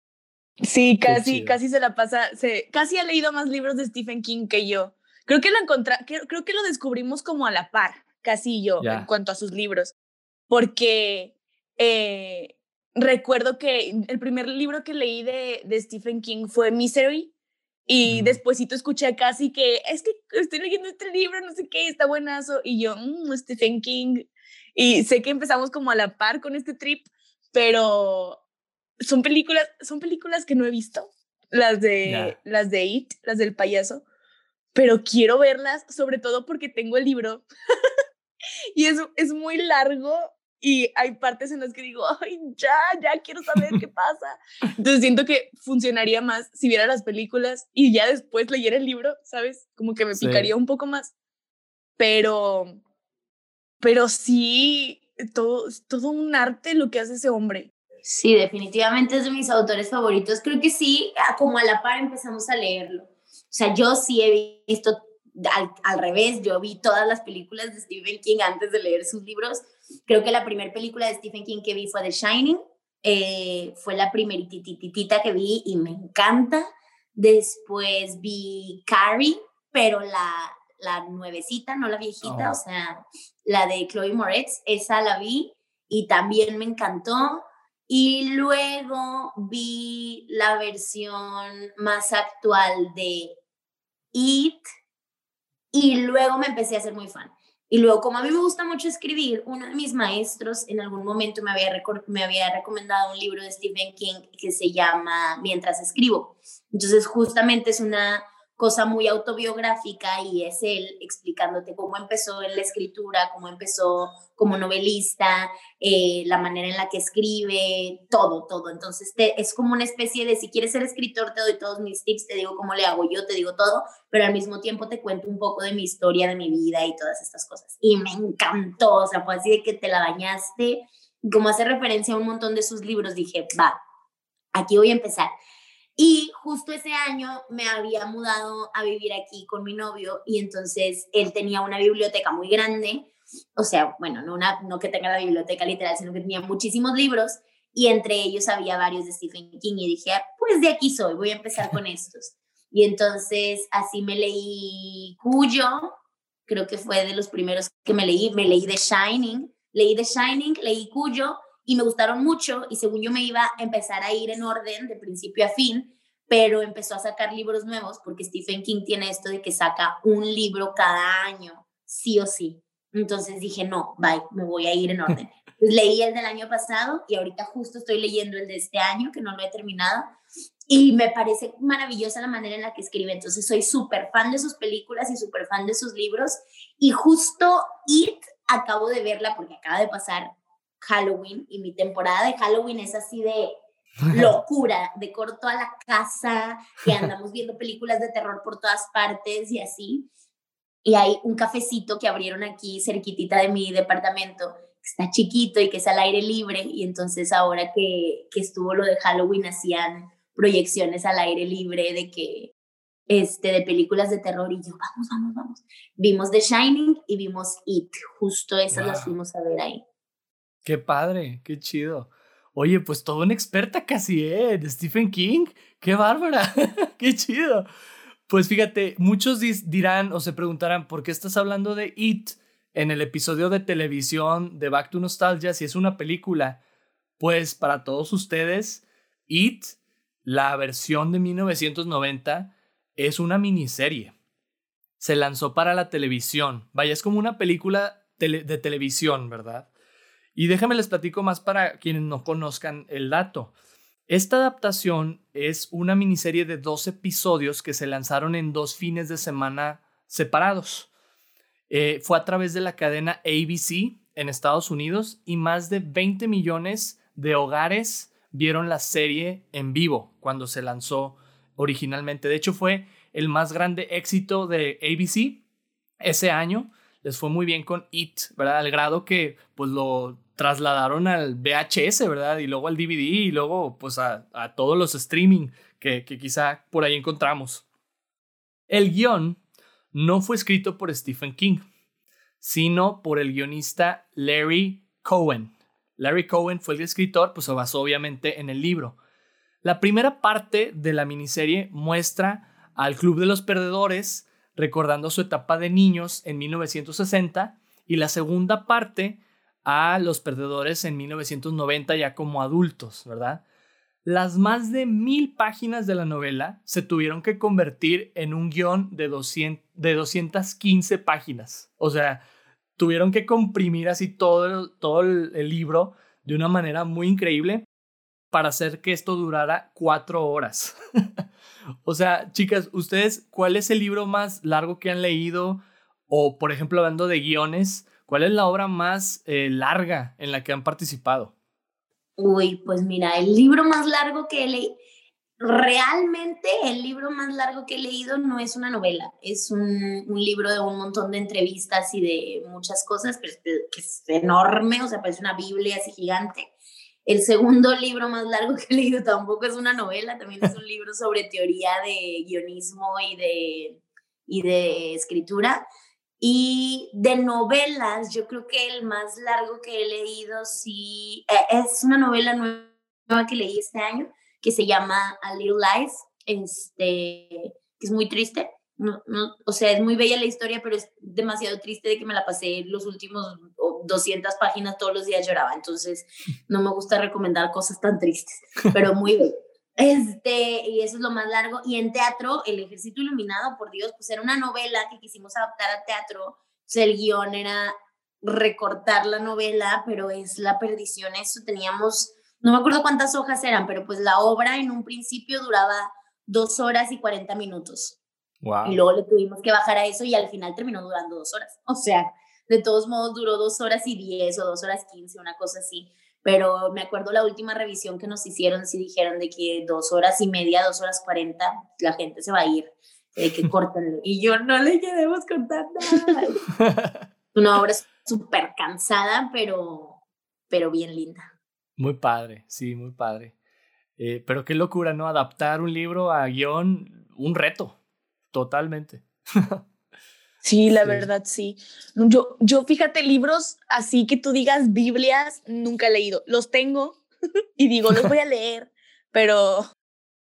S2: Sí, casi, casi se la pasa, se, casi ha leído más libros de Stephen King que yo. Creo que lo encontré, creo, creo que lo descubrimos como a la par, casi yo, en cuanto a sus libros, porque eh, recuerdo que el primer libro que leí de, de Stephen King fue Misery, y despuésito escuché casi que, es que estoy leyendo este libro, no sé qué, está buenazo. Y yo, mmm, Stephen King. Y sé que empezamos como a la par con este trip, pero son películas, son películas que no he visto, las de, las de It, las del payaso, pero quiero verlas, sobre todo porque tengo el libro. y eso es muy largo y hay partes en las que digo, ay, ya, ya quiero saber qué pasa. Entonces siento que funcionaría más si viera las películas y ya después leyera el libro, ¿sabes? Como que me picaría un poco más. Pero, pero sí, todo, todo un arte lo que hace ese hombre.
S3: Sí, definitivamente es de mis autores favoritos. Creo que sí, como a la par empezamos a leerlo. O sea, yo sí he visto al, al revés, yo vi todas las películas de Stephen King antes de leer sus libros Creo que la primera película de Stephen King que vi fue The Shining. Eh, fue la primerititita que vi y me encanta. Después vi Carrie, pero la, la nuevecita, no la viejita, oh. o sea, la de Chloe Moretz, esa la vi y también me encantó. Y luego vi la versión más actual de It y luego me empecé a ser muy fan. Y luego, como a mí me gusta mucho escribir, uno de mis maestros en algún momento me había, me había recomendado un libro de Stephen King que se llama Mientras escribo. Entonces, justamente es una cosa muy autobiográfica y es él explicándote cómo empezó en la escritura, cómo empezó como novelista, eh, la manera en la que escribe, todo, todo. Entonces te, es como una especie de, si quieres ser escritor, te doy todos mis tips, te digo cómo le hago yo, te digo todo, pero al mismo tiempo te cuento un poco de mi historia, de mi vida y todas estas cosas. Y me encantó, o sea, fue así de que te la bañaste. Como hace referencia a un montón de sus libros, dije, va, aquí voy a empezar. Y justo ese año me había mudado a vivir aquí con mi novio y entonces él tenía una biblioteca muy grande, o sea, bueno, no, una, no que tenga la biblioteca literal, sino que tenía muchísimos libros y entre ellos había varios de Stephen King y dije, ah, pues de aquí soy, voy a empezar con estos. Y entonces así me leí Cuyo, creo que fue de los primeros que me leí, me leí The Shining, leí The Shining, leí Cuyo y me gustaron mucho y según yo me iba a empezar a ir en orden de principio a fin, pero empezó a sacar libros nuevos porque Stephen King tiene esto de que saca un libro cada año, sí o sí. Entonces dije, no, bye, me voy a ir en orden. Pues leí el del año pasado y ahorita justo estoy leyendo el de este año, que no lo he terminado. Y me parece maravillosa la manera en la que escribe. Entonces soy súper fan de sus películas y súper fan de sus libros. Y justo It, acabo de verla porque acaba de pasar Halloween y mi temporada de Halloween es así de locura, de corto a la casa, que andamos viendo películas de terror por todas partes y así. Y hay un cafecito que abrieron aquí cerquitita de mi departamento, que está chiquito y que es al aire libre. Y entonces ahora que, que estuvo lo de Halloween hacían proyecciones al aire libre de que este, de películas de terror y yo, vamos, vamos, vamos. Vimos The Shining y vimos It, justo esas las fuimos a ver ahí.
S1: Qué padre, qué chido. Oye, pues toda una experta casi, ¿eh? De Stephen King. Qué bárbara, qué chido. Pues fíjate, muchos dirán o se preguntarán, ¿por qué estás hablando de It en el episodio de televisión de Back to Nostalgia si es una película? Pues para todos ustedes, It, la versión de 1990, es una miniserie. Se lanzó para la televisión. Vaya, es como una película de televisión, ¿verdad? Y déjame les platico más para quienes no conozcan el dato. Esta adaptación es una miniserie de dos episodios que se lanzaron en dos fines de semana separados. Eh, fue a través de la cadena ABC en Estados Unidos y más de 20 millones de hogares vieron la serie en vivo cuando se lanzó originalmente. De hecho, fue el más grande éxito de ABC ese año les fue muy bien con It, ¿verdad? Al grado que pues lo trasladaron al VHS, ¿verdad? Y luego al DVD y luego pues a, todos los streaming que, que quizá por ahí encontramos. El guion no fue escrito por Stephen King, sino por el guionista Larry Cohen. Larry Cohen fue el escritor, pues se basó obviamente en el libro. La primera parte de la miniserie muestra al Club de los Perdedores recordando su etapa de niños en 1960 y la segunda parte a los perdedores en 1990 ya como adultos, ¿verdad? Las más de mil páginas de la novela se tuvieron que convertir en un guion de, 200, de 215 páginas. O sea, tuvieron que comprimir así todo todo el libro de una manera muy increíble para hacer que esto durara cuatro horas. o sea, chicas, ustedes, ¿cuál es el libro más largo que han leído? O, por ejemplo, hablando de guiones, ¿cuál es la obra más eh, larga en la que han participado?
S3: Uy, pues mira, el libro más largo que he leído, realmente el libro más largo que he leído no es una novela, es un, libro de un montón de entrevistas y de muchas cosas, pero que es enorme, o sea, parece una Biblia así gigante. El segundo libro más largo que he leído tampoco es una novela, también es un libro sobre teoría de guionismo y de, y de escritura. Y de novelas, yo creo que el más largo que he leído, sí, eh, es una novela nueva que leí este año, que se llama A Little Lies, este, que es muy triste. No, no, o sea, es muy bella la historia, pero es demasiado triste de que me la pasé los últimos 200 páginas todos los días lloraba, entonces no me gusta recomendar cosas tan tristes, pero muy bien. Este, y eso es lo más largo. Y en teatro, El Ejército Iluminado, por Dios, pues era una novela que quisimos adaptar a teatro. Pues el guion era recortar la novela, pero es la perdición. Eso teníamos, no me acuerdo cuántas hojas eran, pero pues la obra en un principio duraba dos horas y 40 minutos. Y luego le tuvimos que bajar a eso y al final terminó durando dos horas. O sea, de todos modos duró dos horas y diez o dos horas quince, una cosa así. Pero me acuerdo la última revisión que nos hicieron, sí dijeron de que dos horas y media, dos horas cuarenta, la gente se va a ir, de que cortan. Y yo no le queremos cortar nada. Una obra súper cansada, pero, pero bien linda.
S1: Muy padre, sí, muy padre. Eh, pero qué locura, ¿no? Adaptar un libro a guion, un reto, totalmente.
S2: Sí, la verdad, sí. Yo, yo, fíjate, libros así que tú digas Biblias, nunca he leído. Los tengo y digo, los voy a leer, pero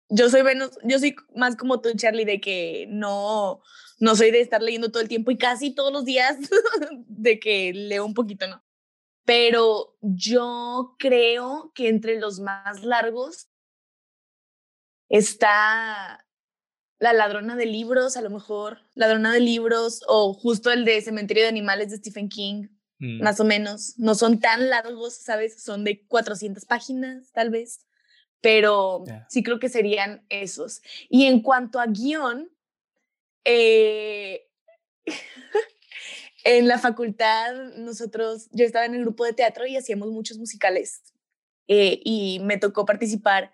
S2: yo soy menos, yo soy más como tú, Charlie, de que no, no soy de estar leyendo todo el tiempo y casi todos los días de que leo un poquito, ¿no? Pero yo creo que entre los más largos está la ladrona de libros, a lo mejor, ladrona de libros, o justo el de Cementerio de Animales de Stephen King, mm. más o menos. No son tan largos, ¿sabes? Son de 400 páginas, tal vez, pero sí creo que serían esos. Y en cuanto a guion, eh, en la facultad nosotros, yo estaba en el grupo de teatro y hacíamos muchos musicales eh, y me tocó participar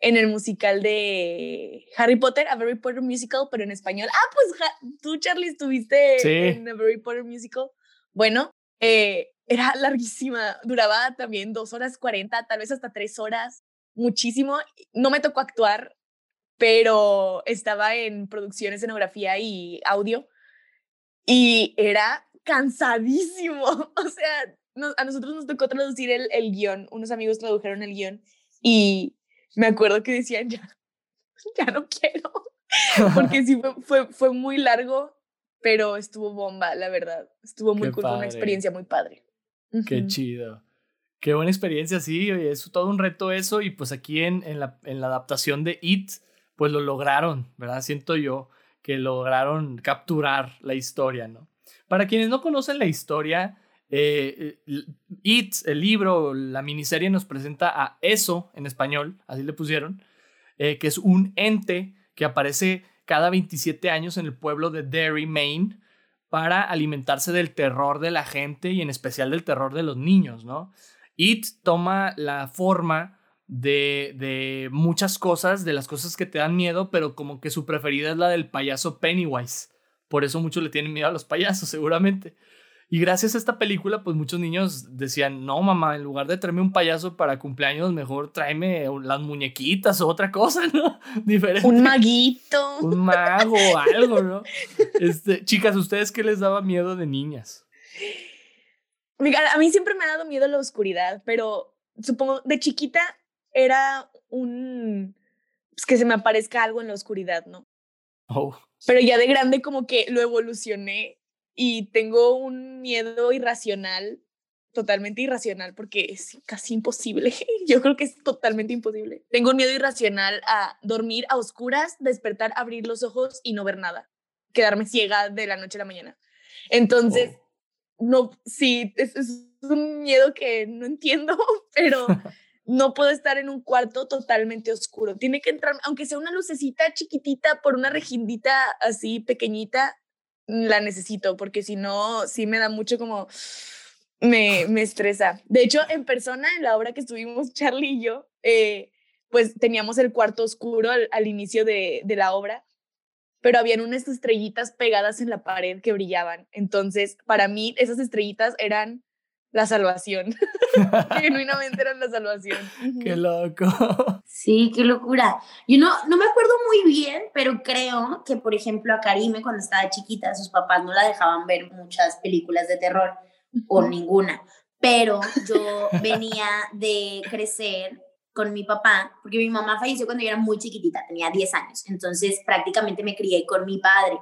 S2: en el musical de Harry Potter, A Harry Potter Musical, pero en español. Ah, pues tú, Charlie, estuviste en A Harry Potter Musical. Bueno, eh, era larguísima, duraba también dos horas cuarenta, tal vez hasta tres horas, muchísimo. No me tocó actuar, pero estaba en producción, escenografía y audio y era cansadísimo. O sea, a nosotros nos tocó traducir el, el guion, unos amigos tradujeron el guion y me acuerdo que decían, ya, ya no quiero, porque sí fue, fue, muy largo, pero estuvo bomba, la verdad. Estuvo muy cool, fue una experiencia muy padre.
S1: Qué chido. Qué buena experiencia, sí, oye, es todo un reto eso y pues aquí en, en, la, en la adaptación de It, pues lo lograron, ¿verdad? Siento yo que lograron capturar la historia, ¿no? Para quienes no conocen la historia, eh, It, el libro, la miniserie nos presenta a eso en español, así le pusieron, eh, que es un ente que aparece cada 27 años en el pueblo de Derry, Maine, para alimentarse del terror de la gente y en especial del terror de los niños, ¿no? It toma la forma de, de muchas cosas, de las cosas que te dan miedo, pero como que su preferida es la del payaso Pennywise. Por eso muchos le tienen miedo a los payasos, seguramente. Y gracias a esta película, pues muchos niños decían, no, mamá, en lugar de traerme un payaso para cumpleaños, mejor tráeme las muñequitas o otra cosa, ¿no?
S2: Diferente. Un maguito.
S1: Un mago o algo, ¿no? Este, chicas, ¿ustedes qué les daba miedo de niñas?
S2: A mí siempre me ha dado miedo la oscuridad, pero supongo de chiquita era un... Pues que se me aparezca algo en la oscuridad, ¿no?
S1: Oh.
S2: Pero ya de grande como que lo evolucioné y tengo un miedo irracional, totalmente irracional, porque es casi imposible. Yo creo que es totalmente imposible. Tengo un miedo irracional a dormir a oscuras, despertar, abrir los ojos y no ver nada, quedarme ciega de la noche a la mañana. Entonces, oh. no, sí, es, es un miedo que no entiendo, pero no puedo estar en un cuarto totalmente oscuro. Tiene que entrar, aunque sea una lucecita chiquitita por una rejindita así pequeñita, la necesito, porque si no, sí me da mucho como, me, me estresa. De hecho, en persona, en la obra que estuvimos Charlie y yo, eh, pues teníamos el cuarto oscuro al, al inicio de, de, la obra, pero habían unas estrellitas pegadas en la pared que brillaban. Entonces, para mí, esas estrellitas eran la salvación. Genuinamente eran la salvación.
S1: Qué loco.
S3: Sí, qué locura. Yo no, no me acuerdo muy bien, pero creo que, por ejemplo, a Karime cuando estaba chiquita, sus papás no la dejaban ver muchas películas de terror o ninguna. Pero yo venía de crecer con mi papá, porque mi mamá falleció cuando yo era muy chiquitita, tenía 10 años, entonces prácticamente me crié con mi padre.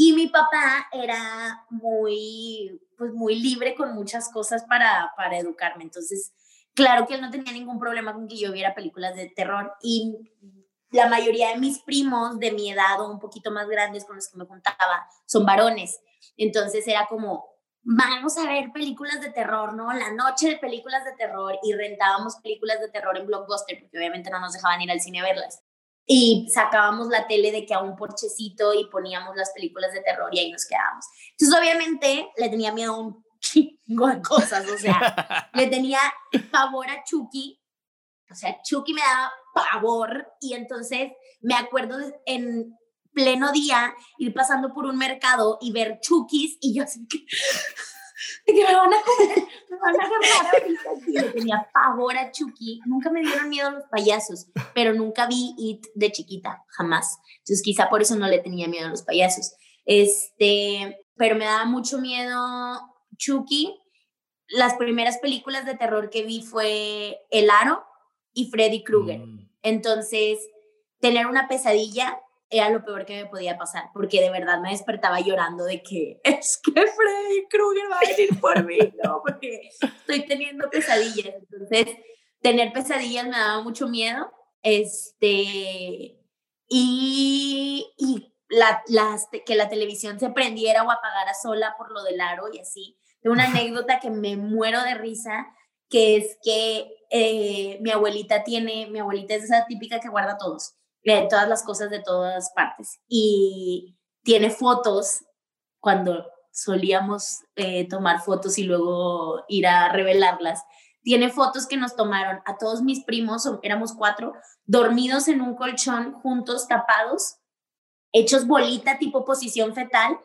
S3: Y mi papá era muy, pues muy libre con muchas cosas para, para educarme. Entonces, claro que él no tenía ningún problema con que yo viera películas de terror. Y la mayoría de mis primos de mi edad o un poquito más grandes con los que me juntaba son varones. Entonces era como, vamos a ver películas de terror, ¿no? La noche de películas de terror y rentábamos películas de terror en Blockbuster porque obviamente no nos dejaban ir al cine a verlas y sacábamos la tele de que a un porchecito y poníamos las películas de terror y ahí nos quedábamos. Entonces, obviamente, le tenía miedo a un chingo de cosas, o sea, le tenía pavor a Chucky, o sea, Chucky me daba pavor y entonces me acuerdo en pleno día ir pasando por un mercado y ver Chuckys y yo así que que me van a comer, me van a ahorita. Sí, le tenía pavor a Chucky. Nunca me dieron miedo los payasos, pero nunca vi It de chiquita, jamás. Entonces quizá por eso no le tenía miedo a los payasos. Este, pero me daba mucho miedo Chucky. Las primeras películas de terror que vi fue El Aro y Freddy Krueger. Mm. Entonces, tener una pesadilla era lo peor que me podía pasar, porque de verdad me despertaba llorando de que es que Freddy Krueger va a venir por mí, ¿no? Porque estoy teniendo pesadillas. Entonces, tener pesadillas me daba mucho miedo. Este, y, y la, las, que la televisión se prendiera o apagara sola por lo del aro y así. Tengo una anécdota que me muero de risa, que es que eh, mi abuelita tiene, mi abuelita es esa típica que guarda todos todas las cosas de todas partes. Y tiene fotos cuando solíamos eh, tomar fotos y luego ir a revelarlas. Tiene fotos que nos tomaron a todos mis primos, éramos cuatro, dormidos en un colchón, juntos, tapados, hechos bolita, tipo posición fetal.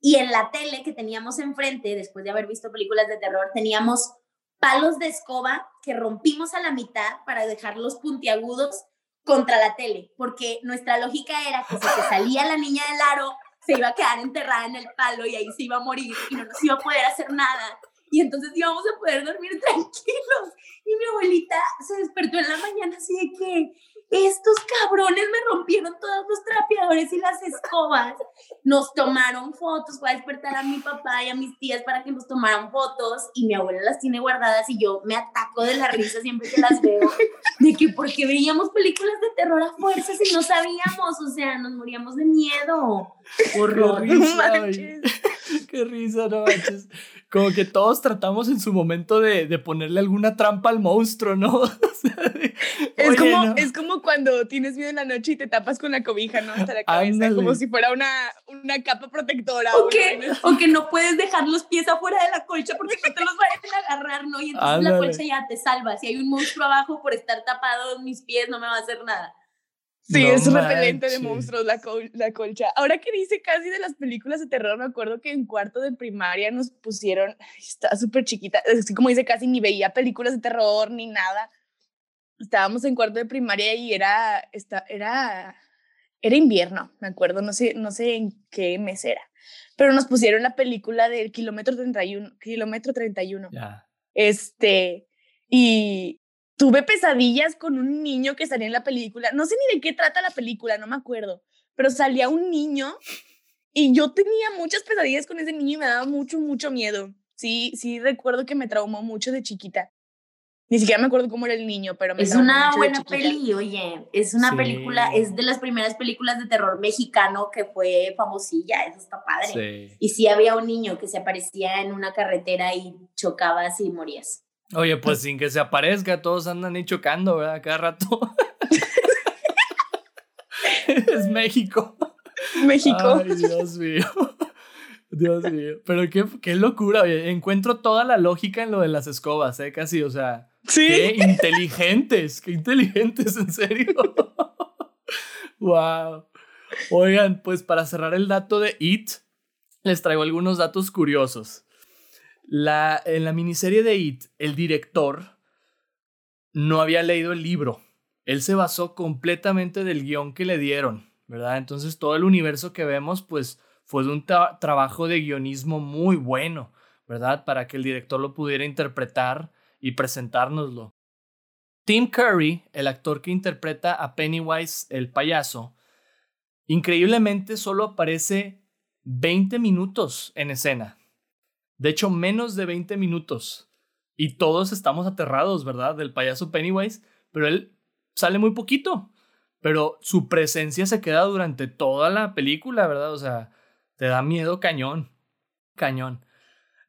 S3: Y en la tele que teníamos enfrente, después de haber visto películas de terror, teníamos palos de escoba que rompimos a la mitad para dejarlos puntiagudos contra la tele, porque nuestra lógica era que si se salía la niña del aro, se iba a quedar enterrada en el palo y ahí se iba a morir y no nos iba a poder hacer nada. Y entonces íbamos a poder dormir tranquilos. Y mi abuelita se despertó en la mañana así de que, estos cabrones me rompieron todos los trapeadores y las escobas. Nos tomaron fotos, voy a despertar a mi papá y a mis tías para que nos tomaran fotos y mi abuela las tiene guardadas y yo me ataco de la risa siempre que las veo, de que porque veíamos películas de terror a fuerzas y no sabíamos, o sea, nos moríamos de miedo. Horror.
S1: Qué risa, Qué risa, no manches como que todos tratamos en su momento de, de ponerle alguna trampa al monstruo, ¿no?
S2: es, como, es como cuando tienes miedo en la noche y te tapas con la cobija, ¿no? Hasta la cabeza, como si fuera una, una capa protectora.
S3: O que, o que no puedes dejar los pies afuera de la colcha porque no te los vayan a agarrar, ¿no? Y entonces la colcha ya te salva. Si hay un monstruo abajo por estar tapado mis pies, no me va a hacer nada.
S2: Sí,
S1: No
S2: es un repelente de
S1: manches.
S2: monstruos la, col- la colcha. Ahora que dice casi de las películas de terror, me acuerdo que en cuarto de primaria nos pusieron, estaba súper chiquita, así como dice casi ni veía películas de terror ni nada. Estábamos en cuarto de primaria y era, esta, era, era invierno, me acuerdo, no sé, no sé en qué mes era, pero nos pusieron la película del kilómetro 31, kilómetro 31.
S1: Ya.
S2: Este, y tuve pesadillas con un niño que salía en la película. No sé ni de qué trata la película, no me acuerdo, pero salía un niño y yo tenía muchas pesadillas con ese niño y me daba mucho, mucho miedo. Sí, sí, recuerdo que me traumó mucho de chiquita. Ni siquiera me acuerdo cómo era el niño, pero me
S4: Es
S2: traumó
S4: una
S2: mucho
S4: buena peli, oye. Es una
S1: Sí.
S4: película, es de las primeras películas de terror mexicano que fue famosilla. Eso está padre.
S1: Sí.
S4: Y sí había un niño que se aparecía en una carretera y chocabas y morías.
S1: Oye, pues sin que se aparezca, todos andan ahí chocando, ¿verdad? Cada rato. es México.
S2: México.
S1: Ay, Dios mío. Dios mío. Pero qué, qué locura, oye. Encuentro toda la lógica en lo de las escobas, ¿eh? Casi, o sea.
S2: sí.
S1: Qué inteligentes, qué inteligentes, en serio. wow. Oigan, pues para cerrar el dato de It, les traigo algunos datos curiosos. La, en la miniserie de It, el director no había leído el libro. Él se basó completamente del guion que le dieron, ¿verdad? Entonces todo el universo que vemos, pues fue de un tra- trabajo de guionismo muy bueno, ¿verdad? Para que el director lo pudiera interpretar y presentárnoslo. Tim Curry, el actor que interpreta a Pennywise el payaso, increíblemente solo aparece 20 minutos en escena. De hecho, menos de 20 minutos. Y todos estamos aterrados, ¿verdad? Del payaso Pennywise, pero él sale muy poquito. Pero su presencia se queda durante toda la película, ¿verdad? O sea, te da miedo cañón. Cañón.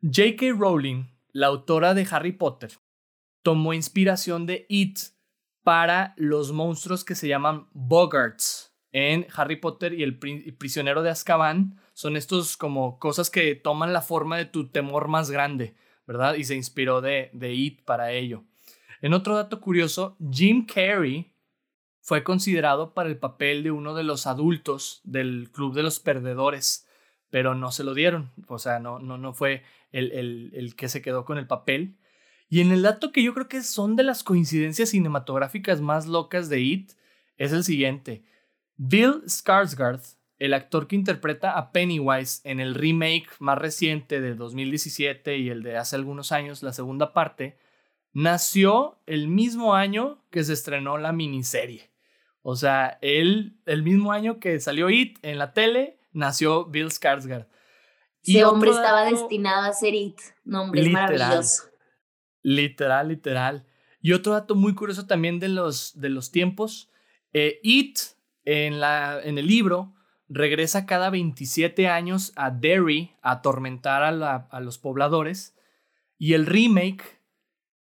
S1: J.K. Rowling, la autora de Harry Potter, tomó inspiración de It para los monstruos que se llaman Boggarts en Harry Potter y el pri- prisionero de Azkaban. Son estos como cosas que toman la forma de tu temor más grande, ¿verdad? Y se inspiró de, de It para ello. En otro dato curioso, Jim Carrey fue considerado para el papel de uno de los adultos del Club de los Perdedores, pero no se lo dieron. O sea, no, no, no fue el, el, el que se quedó con el papel. Y en el dato que yo creo que son de las coincidencias cinematográficas más locas de It, es el siguiente. Bill Skarsgård, el actor que interpreta a Pennywise en el remake más reciente de 2017 y el de hace algunos años, la segunda parte, nació el mismo año que se estrenó la miniserie. O sea, él, el mismo año que salió It en la tele, nació Bill Skarsgård.
S4: Ese hombre estaba
S1: dato-
S4: destinado a ser It. No, es
S1: Literal.
S4: maravilloso.
S1: Literal, literal. Y otro dato muy curioso también de los, de los tiempos. eh, It, en, la, en el libro, regresa cada 27 años a Derry a atormentar a, la- a los pobladores. Y el remake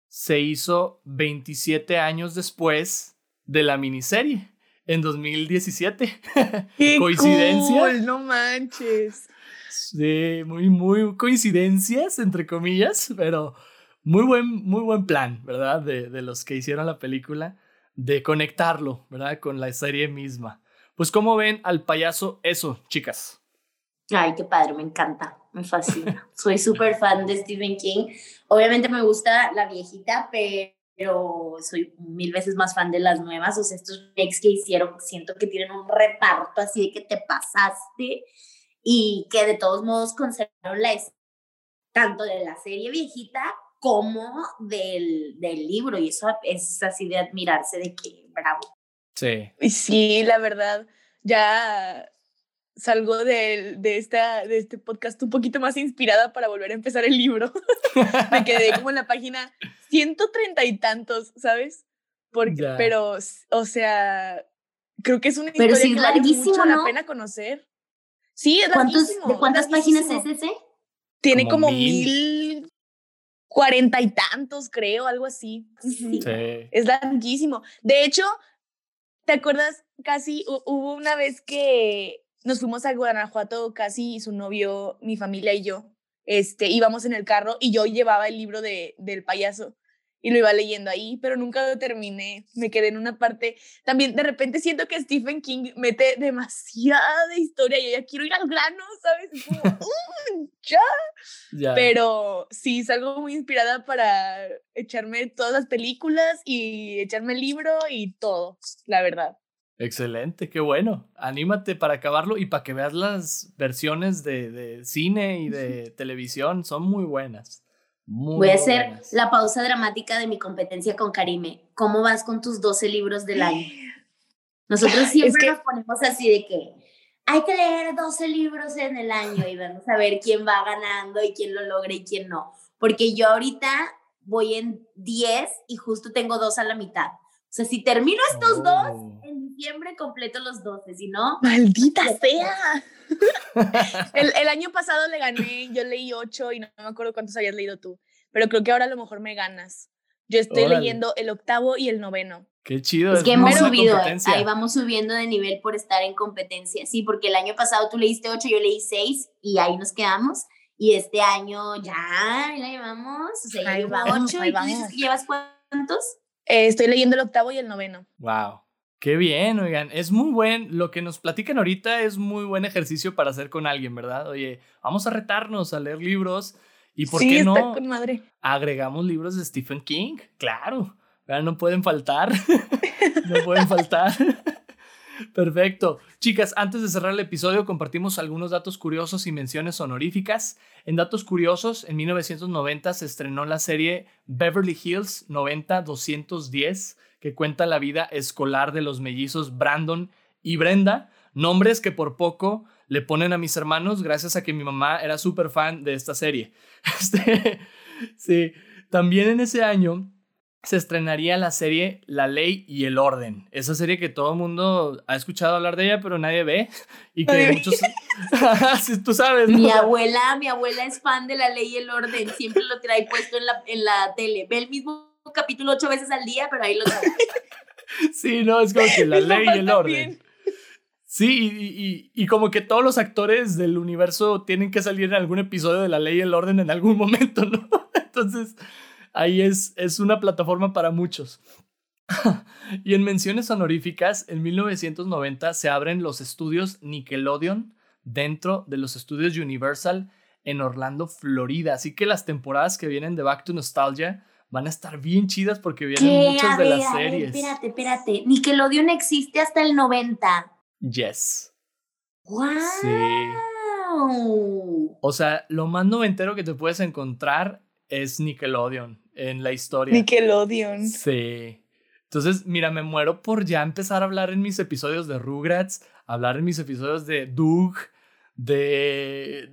S1: se hizo 27 años después de la miniserie, en 2017.
S2: ¡Qué
S1: ¿Coincidencia?
S2: cool! No manches.
S1: Sí, muy, muy coincidencias, entre comillas, pero muy buen, muy buen plan, ¿verdad? De, de los que hicieron la película, de conectarlo, ¿verdad? Con la serie misma. Pues, ¿cómo ven al payaso eso, chicas?
S4: Ay, qué padre, me encanta, me fascina. Soy súper fan de Stephen King. Obviamente me gusta la viejita, pero soy mil veces más fan de las nuevas. O sea, estos remakes que hicieron, siento que tienen un reparto así de que te pasaste y que de todos modos conservaron la tanto de la serie viejita como del, del libro. Y eso es así de admirarse de que, bravo.
S1: Sí.
S2: Y sí, la verdad, ya salgo de, de, esta, de este podcast un poquito más inspirada para volver a empezar el libro. Me quedé como en la página 130 y tantos, ¿sabes? Porque, pero, o sea, creo que es una
S4: Pero
S2: historia
S4: sí es
S2: que vale
S4: larguísimo,
S2: mucho
S4: ¿no?
S2: la pena conocer. Sí, es
S4: ¿Cuántos,
S2: larguísimo.
S4: ¿De cuántas páginas
S2: larguísimo.
S4: es ese?
S2: Tiene
S1: Como
S2: como
S1: mil.
S2: cuarenta y tantos, creo, algo así.
S4: Sí.
S1: Sí.
S2: Es larguísimo. De hecho, ¿te acuerdas? Casi hu- hubo una vez que nos fuimos a Guanajuato, casi y su novio, mi familia y yo, este, íbamos en el carro y yo llevaba el libro de, del payaso. Y lo iba leyendo ahí, pero nunca lo terminé. Me quedé en una parte. También de repente siento que Stephen King mete demasiada historia y yo ya quiero ir al grano, ¿sabes? Como, "Mm, ya. Pero sí, salgo muy inspirada para echarme todas las películas y echarme el libro y todo, la verdad.
S1: Excelente, qué bueno. Anímate para acabarlo y para que veas las versiones de, de cine y de televisión, son muy buenas. Muy
S3: Voy a hacer
S1: buenas.
S3: la pausa dramática de mi competencia con Karime. ¿Cómo vas con tus 12 libros del año? Nosotros siempre
S2: que-
S3: nos ponemos así de que hay que leer 12 libros en el año y vamos a ver quién va ganando y quién lo logra y quién no. Porque yo ahorita voy en 10 y justo tengo dos a la mitad. O sea, si termino estos dos,
S1: Oh.
S3: en diciembre completo los 12, si no,
S2: ¡Maldita sea! el, el año pasado le gané, yo leí ocho y no, me acuerdo cuántos habías leído tú, pero creo que ahora a lo mejor me ganas. Yo estoy
S1: Órale.
S2: leyendo el octavo y el noveno.
S1: Qué chido.
S3: es que
S1: muy
S3: hemos subido, ahí vamos subiendo de nivel por estar en competencia. Sí, porque el año pasado tú leíste 8, yo leí 6 y ahí nos quedamos. Y este año ya, ahí la llevamos. O sea,
S2: Ahí
S3: llevo
S2: vamos,
S3: 8
S2: ahí
S3: y tú dices que llevas cuántos.
S2: Eh, estoy leyendo el octavo y el noveno.
S1: Wow. Qué bien, oigan. Es muy buen. Lo que nos platican ahorita es muy buen ejercicio para hacer con alguien, ¿verdad? Oye, vamos a retarnos a leer libros. ¿Y por
S2: sí,
S1: qué
S2: está
S1: no
S2: con madre.
S1: agregamos libros de Stephen King? Claro. ¿verdad? No pueden faltar. no pueden faltar. Perfecto. Chicas, antes de cerrar el episodio, compartimos algunos datos curiosos y menciones honoríficas. En datos curiosos, en 1990 se estrenó la serie Beverly Hills 90-210, que cuenta la vida escolar de los mellizos Brandon y Brenda, nombres que por poco le ponen a mis hermanos gracias a que mi mamá era súper fan de esta serie. Este, sí, también en ese año se estrenaría la serie La Ley y el Orden. Esa serie que todo el mundo ha escuchado hablar de ella, pero nadie ve. Y que
S2: ve.
S1: muchos... Sí, tú sabes, ¿no?
S3: Mi abuela, mi abuela es fan de la ley y el orden. Siempre lo trae puesto en la, en la tele. Ve el mismo capítulo ocho veces al día, pero ahí lo trae.
S1: Sí, no, es como que La Ley y el. Orden. Sí, y, y- y como que todos los actores del universo tienen que salir en algún episodio de La Ley y el Orden en algún momento, ¿no? Entonces, ahí es, es una plataforma para muchos. y en menciones honoríficas, en 1990 se abren los estudios Nickelodeon dentro de los estudios Universal en Orlando, Florida. Así que las temporadas que vienen de Back to Nostalgia van a estar bien chidas porque vienen
S3: ¿Qué?
S1: muchas
S3: A
S1: de
S3: ver,
S1: las
S3: a ver,
S1: series.
S3: espérate, espérate. Nickelodeon existe hasta el 90.
S1: Yes.
S3: ¡Wow!
S1: Sí. O sea, lo más noventero que te puedes encontrar es Nickelodeon en la historia.
S2: Nickelodeon.
S1: Sí. Entonces, mira, me muero por ya empezar a hablar en mis episodios de Rugrats, hablar en mis episodios de Doug, de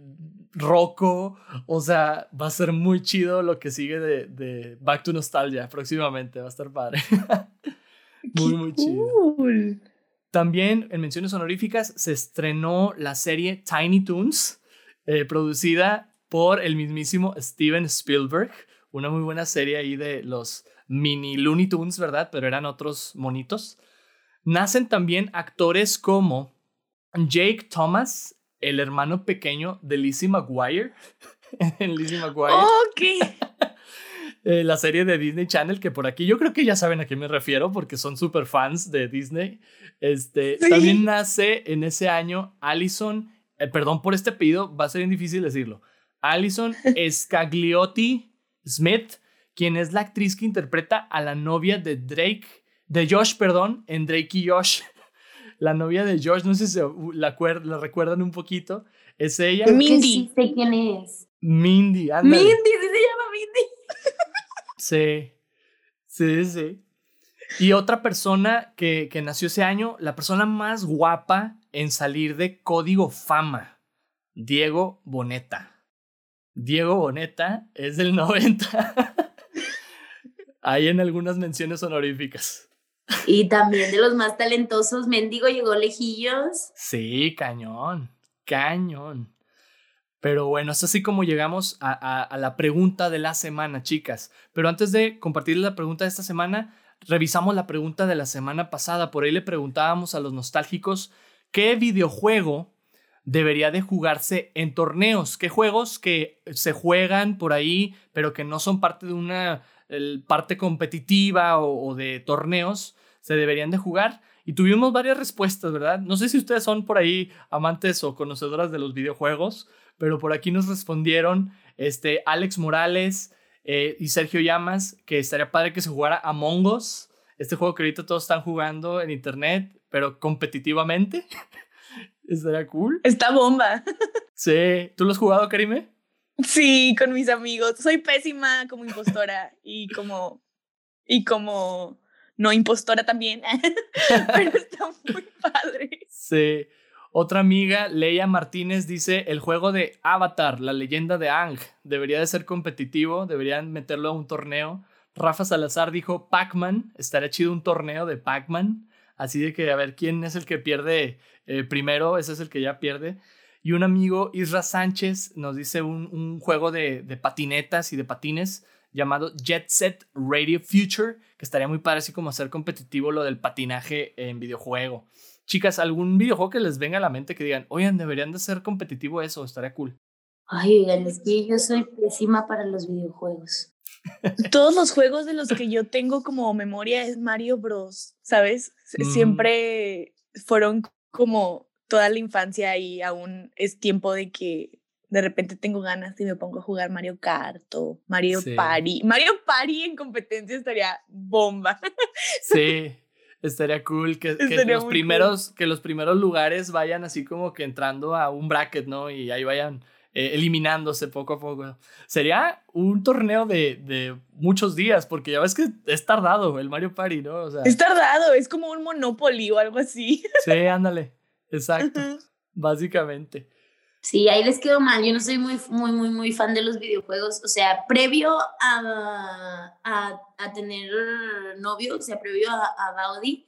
S1: Rocco. O sea, va a ser muy chido lo que sigue de, de Back to Nostalgia próximamente. Va a estar padre. muy, muy chido. También en menciones honoríficas se estrenó la serie Tiny Toons, eh, producida por el mismísimo Steven Spielberg. Una muy buena serie ahí de los mini Looney Tunes, ¿verdad? Pero eran otros monitos. Nacen también actores como Jake Thomas, el hermano pequeño de Lizzie McGuire. Lizzie McGuire.
S2: Ok.
S1: Eh, la serie de Disney Channel, que por aquí yo creo que ya saben a qué me refiero porque son super fans de Disney. Este,
S2: Sí.
S1: También nace en ese año Allison, eh, perdón por este apellido, va a ser bien difícil decirlo. Allison Scagliotti Smith, quien es la actriz que interpreta a la novia de Drake, de Josh, perdón, en Drake y Josh. La novia de Josh, no sé si se la, acuer- la recuerdan un poquito, es ella.
S2: Mindy.
S3: sí sé quién es.
S1: Mindy, ándale.
S3: Mindy, sí se llama Mindy.
S1: Sí, sí, sí. Y otra persona que, que nació ese año, la persona más guapa en salir de Código Fama, Diego Boneta. Diego Boneta es del 90. Ahí en algunas menciones honoríficas.
S3: Y también de los más talentosos, Mendigo llegó lejillos.
S1: Sí, cañón, cañón. Pero bueno, es así como llegamos a, la pregunta de la semana, chicas. Pero antes de compartir la pregunta de esta semana, revisamos la pregunta de la semana pasada. Por ahí le preguntábamos a los nostálgicos qué videojuego debería de jugarse en torneos. ¿Qué juegos que se juegan por ahí, pero que no son parte de una parte competitiva o, de torneos se deberían de jugar. Y tuvimos varias respuestas, ¿verdad? No sé si ustedes son por ahí amantes o conocedoras de los videojuegos, pero por aquí nos respondieron este, Alex Morales eh, y Sergio Llamas que estaría padre que se jugara Among Us, este juego que ahorita todos están jugando en internet, pero competitivamente. estaría cool.
S2: Está bomba.
S1: sí. ¿Tú lo has jugado, Karime?
S2: Sí, con mis amigos. Soy pésima como impostora y como y como no impostora también. Pero está muy padre.
S1: Sí. Otra amiga, Leia Martínez, dice, el juego de Avatar, la leyenda de Ang, debería de ser competitivo, deberían meterlo a un torneo. Rafa Salazar dijo, Pac-Man, estaría chido un torneo de Pac-Man, así de que a ver quién es el que pierde eh, primero, ese es el que ya pierde. Y un amigo, Isra Sánchez, nos dice un, juego de, patinetas y de patines llamado Jet Set Radio Future, que estaría muy padre así como hacer competitivo lo del patinaje en videojuego. Chicas, ¿algún videojuego que les venga a la mente que digan, oigan, deberían de ser competitivo eso, estaría cool?
S3: Ay, oigan, es que yo soy pésima para los videojuegos.
S2: Todos los juegos de los que yo tengo como memoria es Mario Bros, ¿sabes? Siempre fueron como toda la infancia y aún es tiempo de que de repente tengo ganas y me pongo a jugar Mario Kart o Mario Party. Mario Party en competencia estaría bomba.
S1: Sí, estaría cool que, los primeros, que los primeros lugares vayan así como que entrando a un bracket, ¿no? Y ahí vayan eh, eliminándose poco a poco. Sería un torneo de, de, muchos días, porque ya ves que es tardado el Mario Party, ¿no? O
S2: sea, es tardado, es como un Monopoly o algo así.
S1: Sí, ándale. Exacto, básicamente.
S3: Sí, ahí les quedó mal. Yo no soy muy, muy, muy, muy fan de los videojuegos. O sea, previo a, a, a tener novio, o sea, previo a, a Gaudi,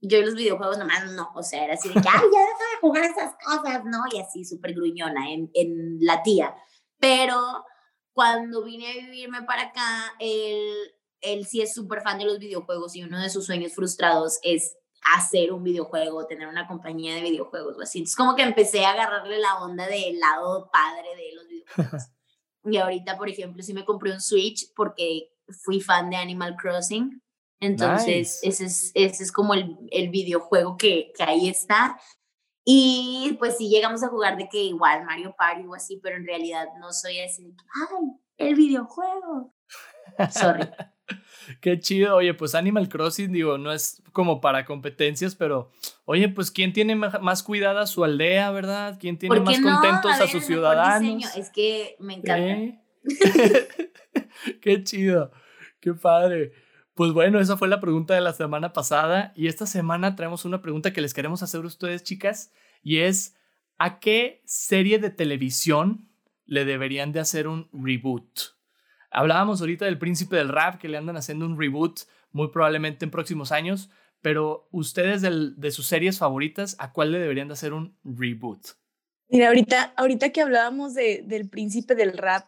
S3: yo los videojuegos nomás no. O sea, era así de que, ay, ya deja de jugar esas cosas, ¿no? Y así, súper gruñona en, en la tía. Pero cuando vine a vivirme para acá, él, él sí es súper fan de los videojuegos y uno de sus sueños frustrados es hacer un videojuego, tener una compañía de videojuegos o así. Entonces como que empecé a agarrarle la onda del lado padre de los videojuegos. y ahorita, por ejemplo, sí me compré un Switch porque fui fan de Animal Crossing. Entonces, ese, es, ese es como el, el videojuego que, que ahí está. Y pues sí llegamos a jugar de que igual Mario Party o así, pero en realidad no soy así de que, ay, el videojuego. Sorry.
S1: Qué chido. Oye, pues Animal Crossing, digo, no es como para competencias, pero oye, pues ¿quién tiene más cuidada su aldea, verdad? ¿Quién tiene más contentos a, sus ciudadanos?
S3: Es que me encanta.
S1: Qué chido. Qué padre. Pues bueno, esa fue la pregunta de la semana pasada y esta semana traemos una pregunta que les queremos hacer a ustedes, chicas, y es ¿a qué serie de televisión le deberían de hacer un reboot? Hablábamos ahorita del príncipe del rap que le andan haciendo un reboot muy probablemente en próximos años, pero ustedes de sus series favoritas, ¿a cuál le deberían de hacer un reboot?
S2: Mira, ahorita, ahorita que hablábamos de, del príncipe del rap,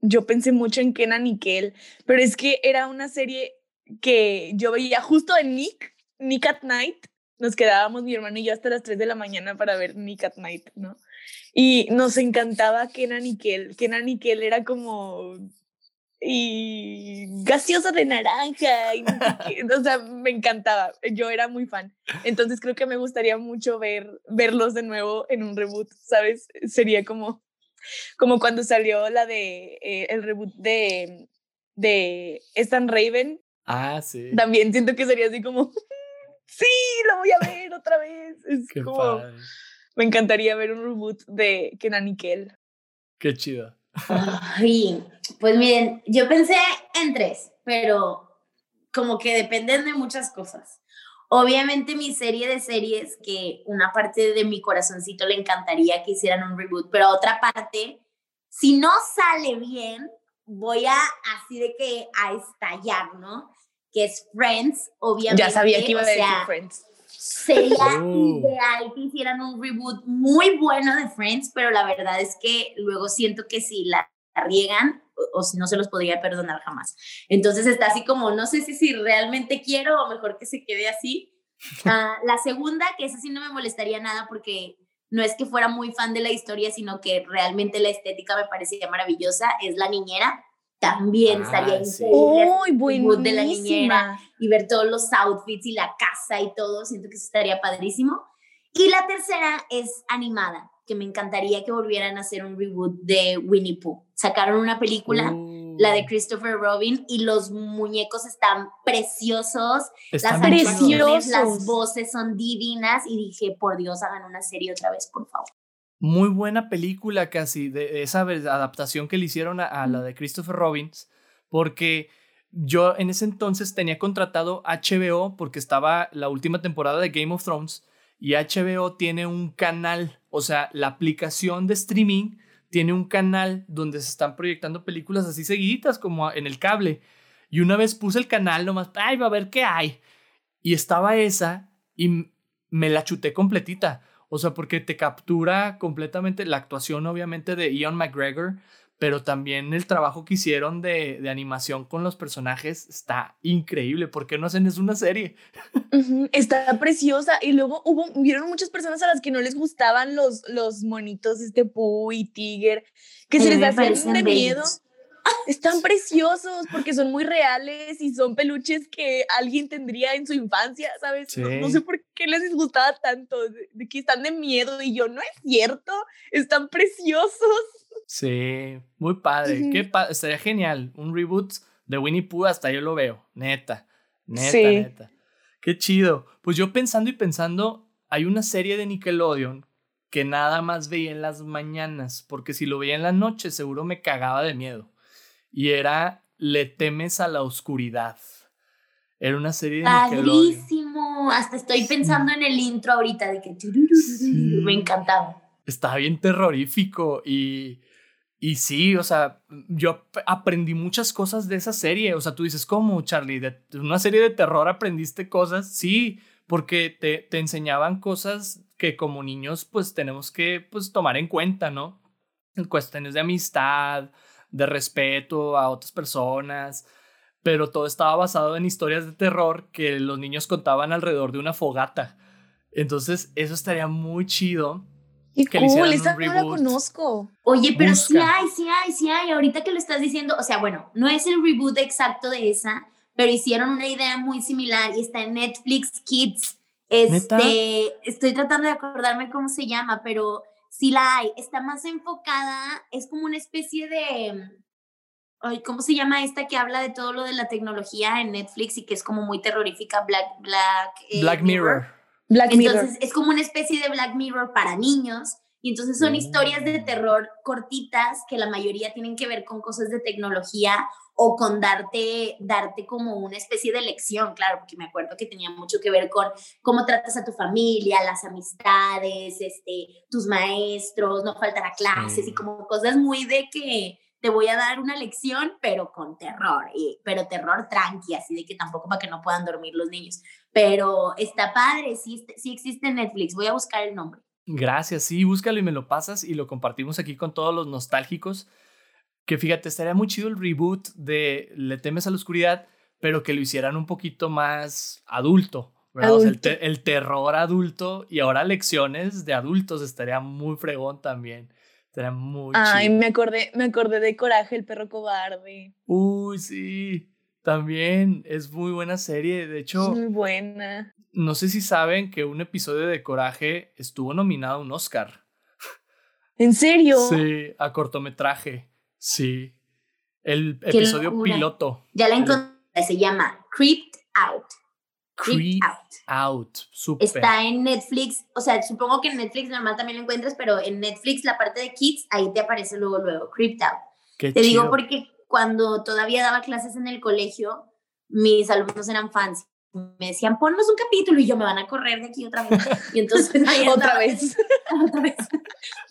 S2: yo pensé mucho en Kenan y Kel, pero es que era una serie que yo veía justo en Nick, Nick at Night. Nos quedábamos mi hermano y yo hasta las 3 de la mañana para ver Nick at Night, ¿no? Y nos encantaba Kenan y Kel. Kenan y Kel era como y gaseosa de naranja. Y o sea, me encantaba. Yo era muy fan. Entonces creo que me gustaría mucho ver, verlos de nuevo en un reboot, ¿sabes? Sería como, como cuando salió la de eh, el reboot de, de Stan Raven.
S1: Ah, sí.
S2: También siento que sería así como, sí, lo voy a ver otra vez. Es como, me encantaría ver un reboot de Kenan y Kel.
S1: Qué chido.
S3: Ay, pues miren, yo pensé en tres, pero como que dependen de muchas cosas. Obviamente mi serie de series, que una parte de mi corazoncito le encantaría que hicieran un reboot, pero otra parte, si no sale bien, voy a así de que a estallar, ¿no? Que es Friends, obviamente.
S2: Ya sabía que iba a decir Friends
S3: sería oh. ideal que hicieran un reboot muy bueno de Friends, pero la verdad es que luego siento que si la riegan, o, si no se los podría perdonar jamás. Entonces está así como, no sé si, si realmente quiero o mejor que se quede así. Ah, la segunda, que esa sí no me molestaría nada porque no es que fuera muy fan de la historia, sino que realmente la estética me parecía maravillosa, es La Niñera. también
S1: Ah,
S3: estaría
S1: sí.
S3: increíble.
S2: ¡Uy,
S3: de la niñera y ver todos los outfits y la casa y todo, siento que eso estaría padrísimo. Y la tercera es animada, que me encantaría que volvieran a hacer un reboot de Winnie Pooh. Sacaron una película,
S1: Uh,
S3: la de Christopher Robin, y los muñecos están preciosos,
S1: están
S3: las
S2: preciosos.
S3: las voces son divinas, y dije, por Dios, hagan una serie otra vez, por favor.
S1: Muy buena película casi, de esa adaptación que le hicieron a, a la de Christopher Robbins, porque yo en ese entonces tenía contratado HBO porque estaba la última temporada de Game of Thrones y HBO tiene un canal, o sea, la aplicación de streaming tiene un canal donde se están proyectando películas así seguiditas como en el cable. Y una vez puse el canal nomás, ay, va a ver qué hay. Y estaba esa y me la chuté completita. O sea, porque te captura completamente la actuación, obviamente, de Ian McGregor, pero también el trabajo que hicieron de, de animación con los personajes está increíble. ¿Por qué no hacen eso una serie?
S2: Ujú, Está preciosa. Y luego hubo, vieron muchas personas a las que no les gustaban los, los monitos, este Pooh y Tiger, que se les hacían de miedo.
S3: bellos.
S2: Están preciosos porque son muy reales y son peluches que alguien tendría en su infancia, ¿sabes? No, no
S1: Sí.
S2: sé por qué les disgustaba tanto, de, de que están de miedo y yo, no es cierto, están preciosos.
S1: Sí, muy padre. Qué pa- estaría genial. Un reboot de Winnie Pooh, hasta yo lo veo. Neta, neta,
S2: Sí.
S1: neta. Qué chido. Pues yo pensando y pensando, hay una serie de Nickelodeon que nada más veía en las mañanas, porque si lo veía en la noche seguro me cagaba de miedo. Y era Le temes a la oscuridad. Era una serie de Nickelodeon.
S3: Padrísimo. Hasta estoy pensando en el intro ahorita de que
S1: Sí.
S3: me encantaba.
S1: Estaba bien terrorífico y, y sí, o sea, yo ap- aprendí muchas cosas de esa serie. O sea, tú dices, ¿cómo, Charlie? ¿De de una serie de terror aprendiste cosas? Sí, porque te, te enseñaban cosas que como niños pues tenemos que pues tomar en cuenta, ¿no? Cuestiones de amistad, de respeto a otras personas, pero todo estaba basado en historias de terror que los niños contaban alrededor de una fogata. Entonces, eso estaría muy chido.
S2: Qué
S1: Que
S2: cool, esa no la conozco.
S3: Oye, pero sí hay, sí hay, sí hay. Ahorita que lo estás diciendo, o sea, bueno, no es el reboot exacto de esa, pero hicieron una idea muy similar y está en Netflix Kids.
S1: ¿Neta?
S3: Este, estoy tratando de acordarme cómo se llama, pero sí la hay. Está más enfocada, es como una especie de. Ay, ¿Cómo se llama esta que habla de todo lo de la tecnología en Netflix y que es como muy terrorífica? Black, Black, eh,
S1: Black Mirror.
S2: Black Mirror.
S3: entonces es como una especie de Black Mirror para niños y entonces son historias de terror cortitas que la mayoría tienen que ver con cosas de tecnología o con darte, darte como una especie de lección, claro, porque me acuerdo que tenía mucho que ver con cómo tratas a tu familia, las amistades, este, tus maestros, no faltar a clases
S1: Sí.
S3: y como cosas muy de que te voy a dar una lección, pero con terror, y, pero terror tranqui, así de que tampoco para que no puedan dormir los niños. Pero está padre, sí, sí existe Netflix, voy a buscar el nombre.
S1: Gracias, sí, búscalo y me lo pasas y lo compartimos aquí con todos los nostálgicos. Que fíjate, estaría muy chido el reboot de Le temes a la oscuridad, pero que lo hicieran un poquito más adulto, ¿verdad? O sea, el, te- el terror adulto y ahora lecciones de adultos estaría muy fregón también. Estaría muy
S2: Ay,
S1: chido.
S2: me acordé, me acordé de Coraje, el perro cobarde.
S1: Uy, sí, también es muy buena serie. De
S2: Es
S1: hecho,
S2: muy buena.
S1: no sé si saben que un episodio de Coraje estuvo nominado a un Oscar.
S2: ¿En serio?
S1: Sí, a cortometraje. Sí. El episodio
S3: locura.
S1: piloto.
S3: Ya la encontré, se llama Creeped Out. Creeped
S1: Creep
S3: Out.
S1: Out. Súper.
S3: Está en Netflix, o sea, supongo que en Netflix normal también lo encuentras, pero en Netflix la parte de Kids, ahí te aparece luego, luego, Creeped Out.
S1: Qué
S3: Te digo porque cuando todavía daba clases en el colegio, mis alumnos eran fans. Me decían, ponnos un capítulo y yo me van a correr de aquí otra vez. Y entonces ahí
S2: Otra
S3: andaba-
S2: vez.
S3: otra vez.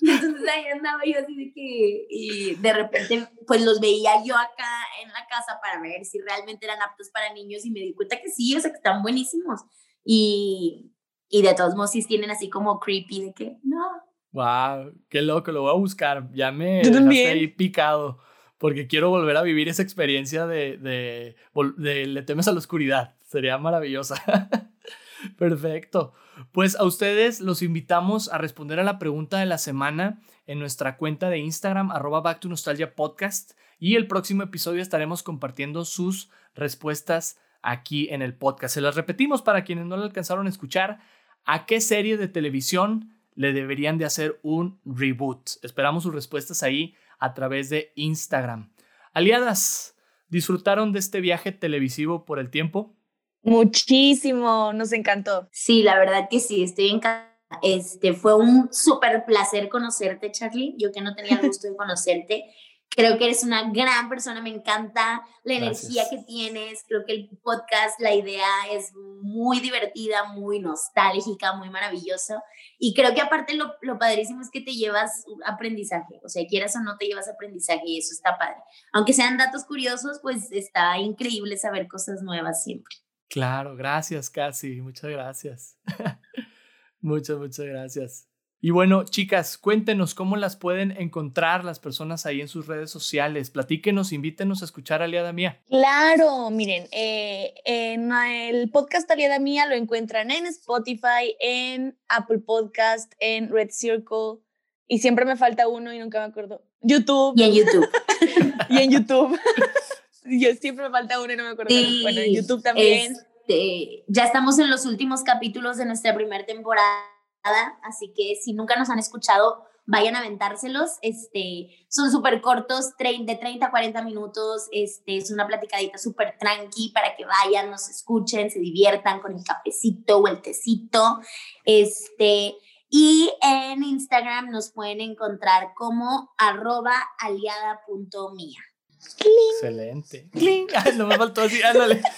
S3: Y entonces ahí andaba yo así de que, y de repente, pues los veía yo acá en la casa para ver si realmente eran aptos para niños y me di cuenta que sí, o sea, que están buenísimos. Y, y de todos modos sí tienen así como creepy de que, no,
S1: Wow, qué loco, lo voy a buscar. Ya me
S2: Yo
S1: dejaste ahí picado. Porque quiero volver a vivir esa experiencia de, de, de Le temes a la oscuridad. Sería maravillosa. Perfecto. Pues a ustedes los invitamos a responder a la pregunta de la semana en nuestra cuenta de Instagram, arroba Back to Nostalgia Podcast. y el próximo episodio estaremos compartiendo sus respuestas aquí en el podcast. Se las repetimos para quienes no lo alcanzaron a escuchar. ¿A qué serie de televisión le deberían de hacer un reboot? Esperamos sus respuestas ahí a través de Instagram. Aliadas, ¿disfrutaron de este viaje televisivo por el tiempo?
S2: Muchísimo, nos encantó.
S3: Sí, la verdad que sí, estoy encantada. Este, fue un súper placer conocerte, Charlie. Yo que no tenía el gusto de conocerte. Creo que eres una gran persona, me encanta la energía que tienes. Creo que el podcast, la idea es muy divertida, muy nostálgica, muy maravillosa. Y creo que aparte lo, lo padrísimo es que te llevas aprendizaje. O sea, quieras o no, te llevas aprendizaje y eso está padre. Aunque sean datos curiosos, pues está increíble saber cosas nuevas siempre.
S1: Claro, gracias, Casi. Muchas gracias. muchas, muchas gracias. Y bueno, chicas, cuéntenos cómo las pueden encontrar las personas ahí en sus redes sociales. Platíquenos, invítenos a escuchar a Aliada Mía.
S2: Claro, miren, eh, en el podcast Aliada Mía lo encuentran en Spotify, en Apple Podcast, en Red Circle. Y siempre me falta uno y nunca me acuerdo. YouTube.
S3: Y en YouTube.
S2: y en YouTube. Yo siempre me falta uno y no me acuerdo. bueno, en YouTube también.
S3: Este, ya estamos en los últimos capítulos de nuestra primera temporada, así que si nunca nos han escuchado, vayan a aventárselos. Este, son súper cortos, de 30 a 40 minutos. Este, es una platicadita súper tranqui para que vayan, nos escuchen, se diviertan con el cafecito o el tecito. Este, y en Instagram nos pueden encontrar como arroba aliada.mía.
S1: Excelente. no me faltó así, ándale.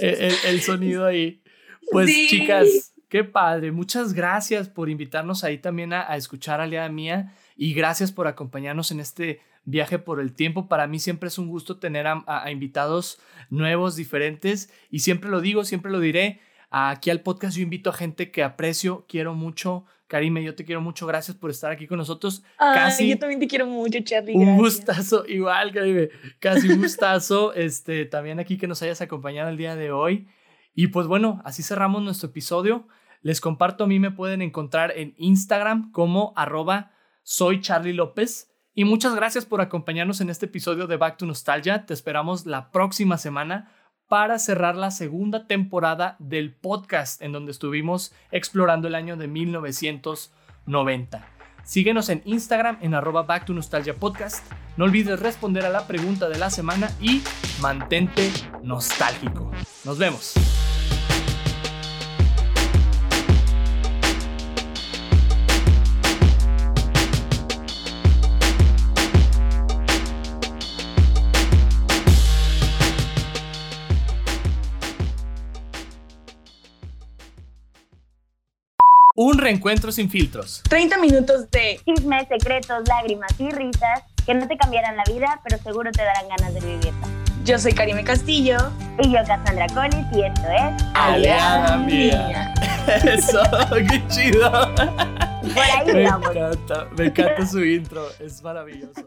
S1: El, sonido ahí. Pues chicas, qué padre. Muchas gracias por invitarnos ahí también a, escuchar a Aliada Mía y gracias por acompañarnos en este viaje por el tiempo. Para mí siempre es un gusto tener a invitados nuevos, diferentes y siempre lo digo, siempre lo diré. Aquí al podcast yo invito a gente que aprecio, quiero mucho, Karime, yo te quiero mucho, gracias por estar aquí con nosotros.
S2: Casi yo también te quiero mucho, Charlie.
S1: Un gustazo, igual, Karime, casi un gustazo, este, también aquí que nos hayas acompañado el día de hoy. Y pues bueno, así cerramos nuestro episodio. Les comparto, a mí me pueden encontrar en Instagram como arroba soy Charlie López. Y muchas gracias por acompañarnos en este episodio de Back to Nostalgia. Te esperamos la próxima semana para cerrar la segunda temporada del podcast en donde estuvimos explorando el año de 1990. Síguenos en Instagram en arroba Back to Nostalgia Podcast. No olvides responder a la pregunta de la semana y mantente nostálgico. Nos vemos. Reencuentro sin filtros.
S2: 30 minutos de
S5: chismes, secretos, lágrimas y risas que no te cambiarán la vida, pero seguro te darán ganas de vivirla.
S2: Yo soy Karime Castillo.
S5: Y yo, Cassandra Collins, y esto es...
S1: Aliada Mía. Eso, qué chido.
S5: Por ahí
S1: me
S5: vamos.
S1: Encanta, me encanta su intro, es maravilloso.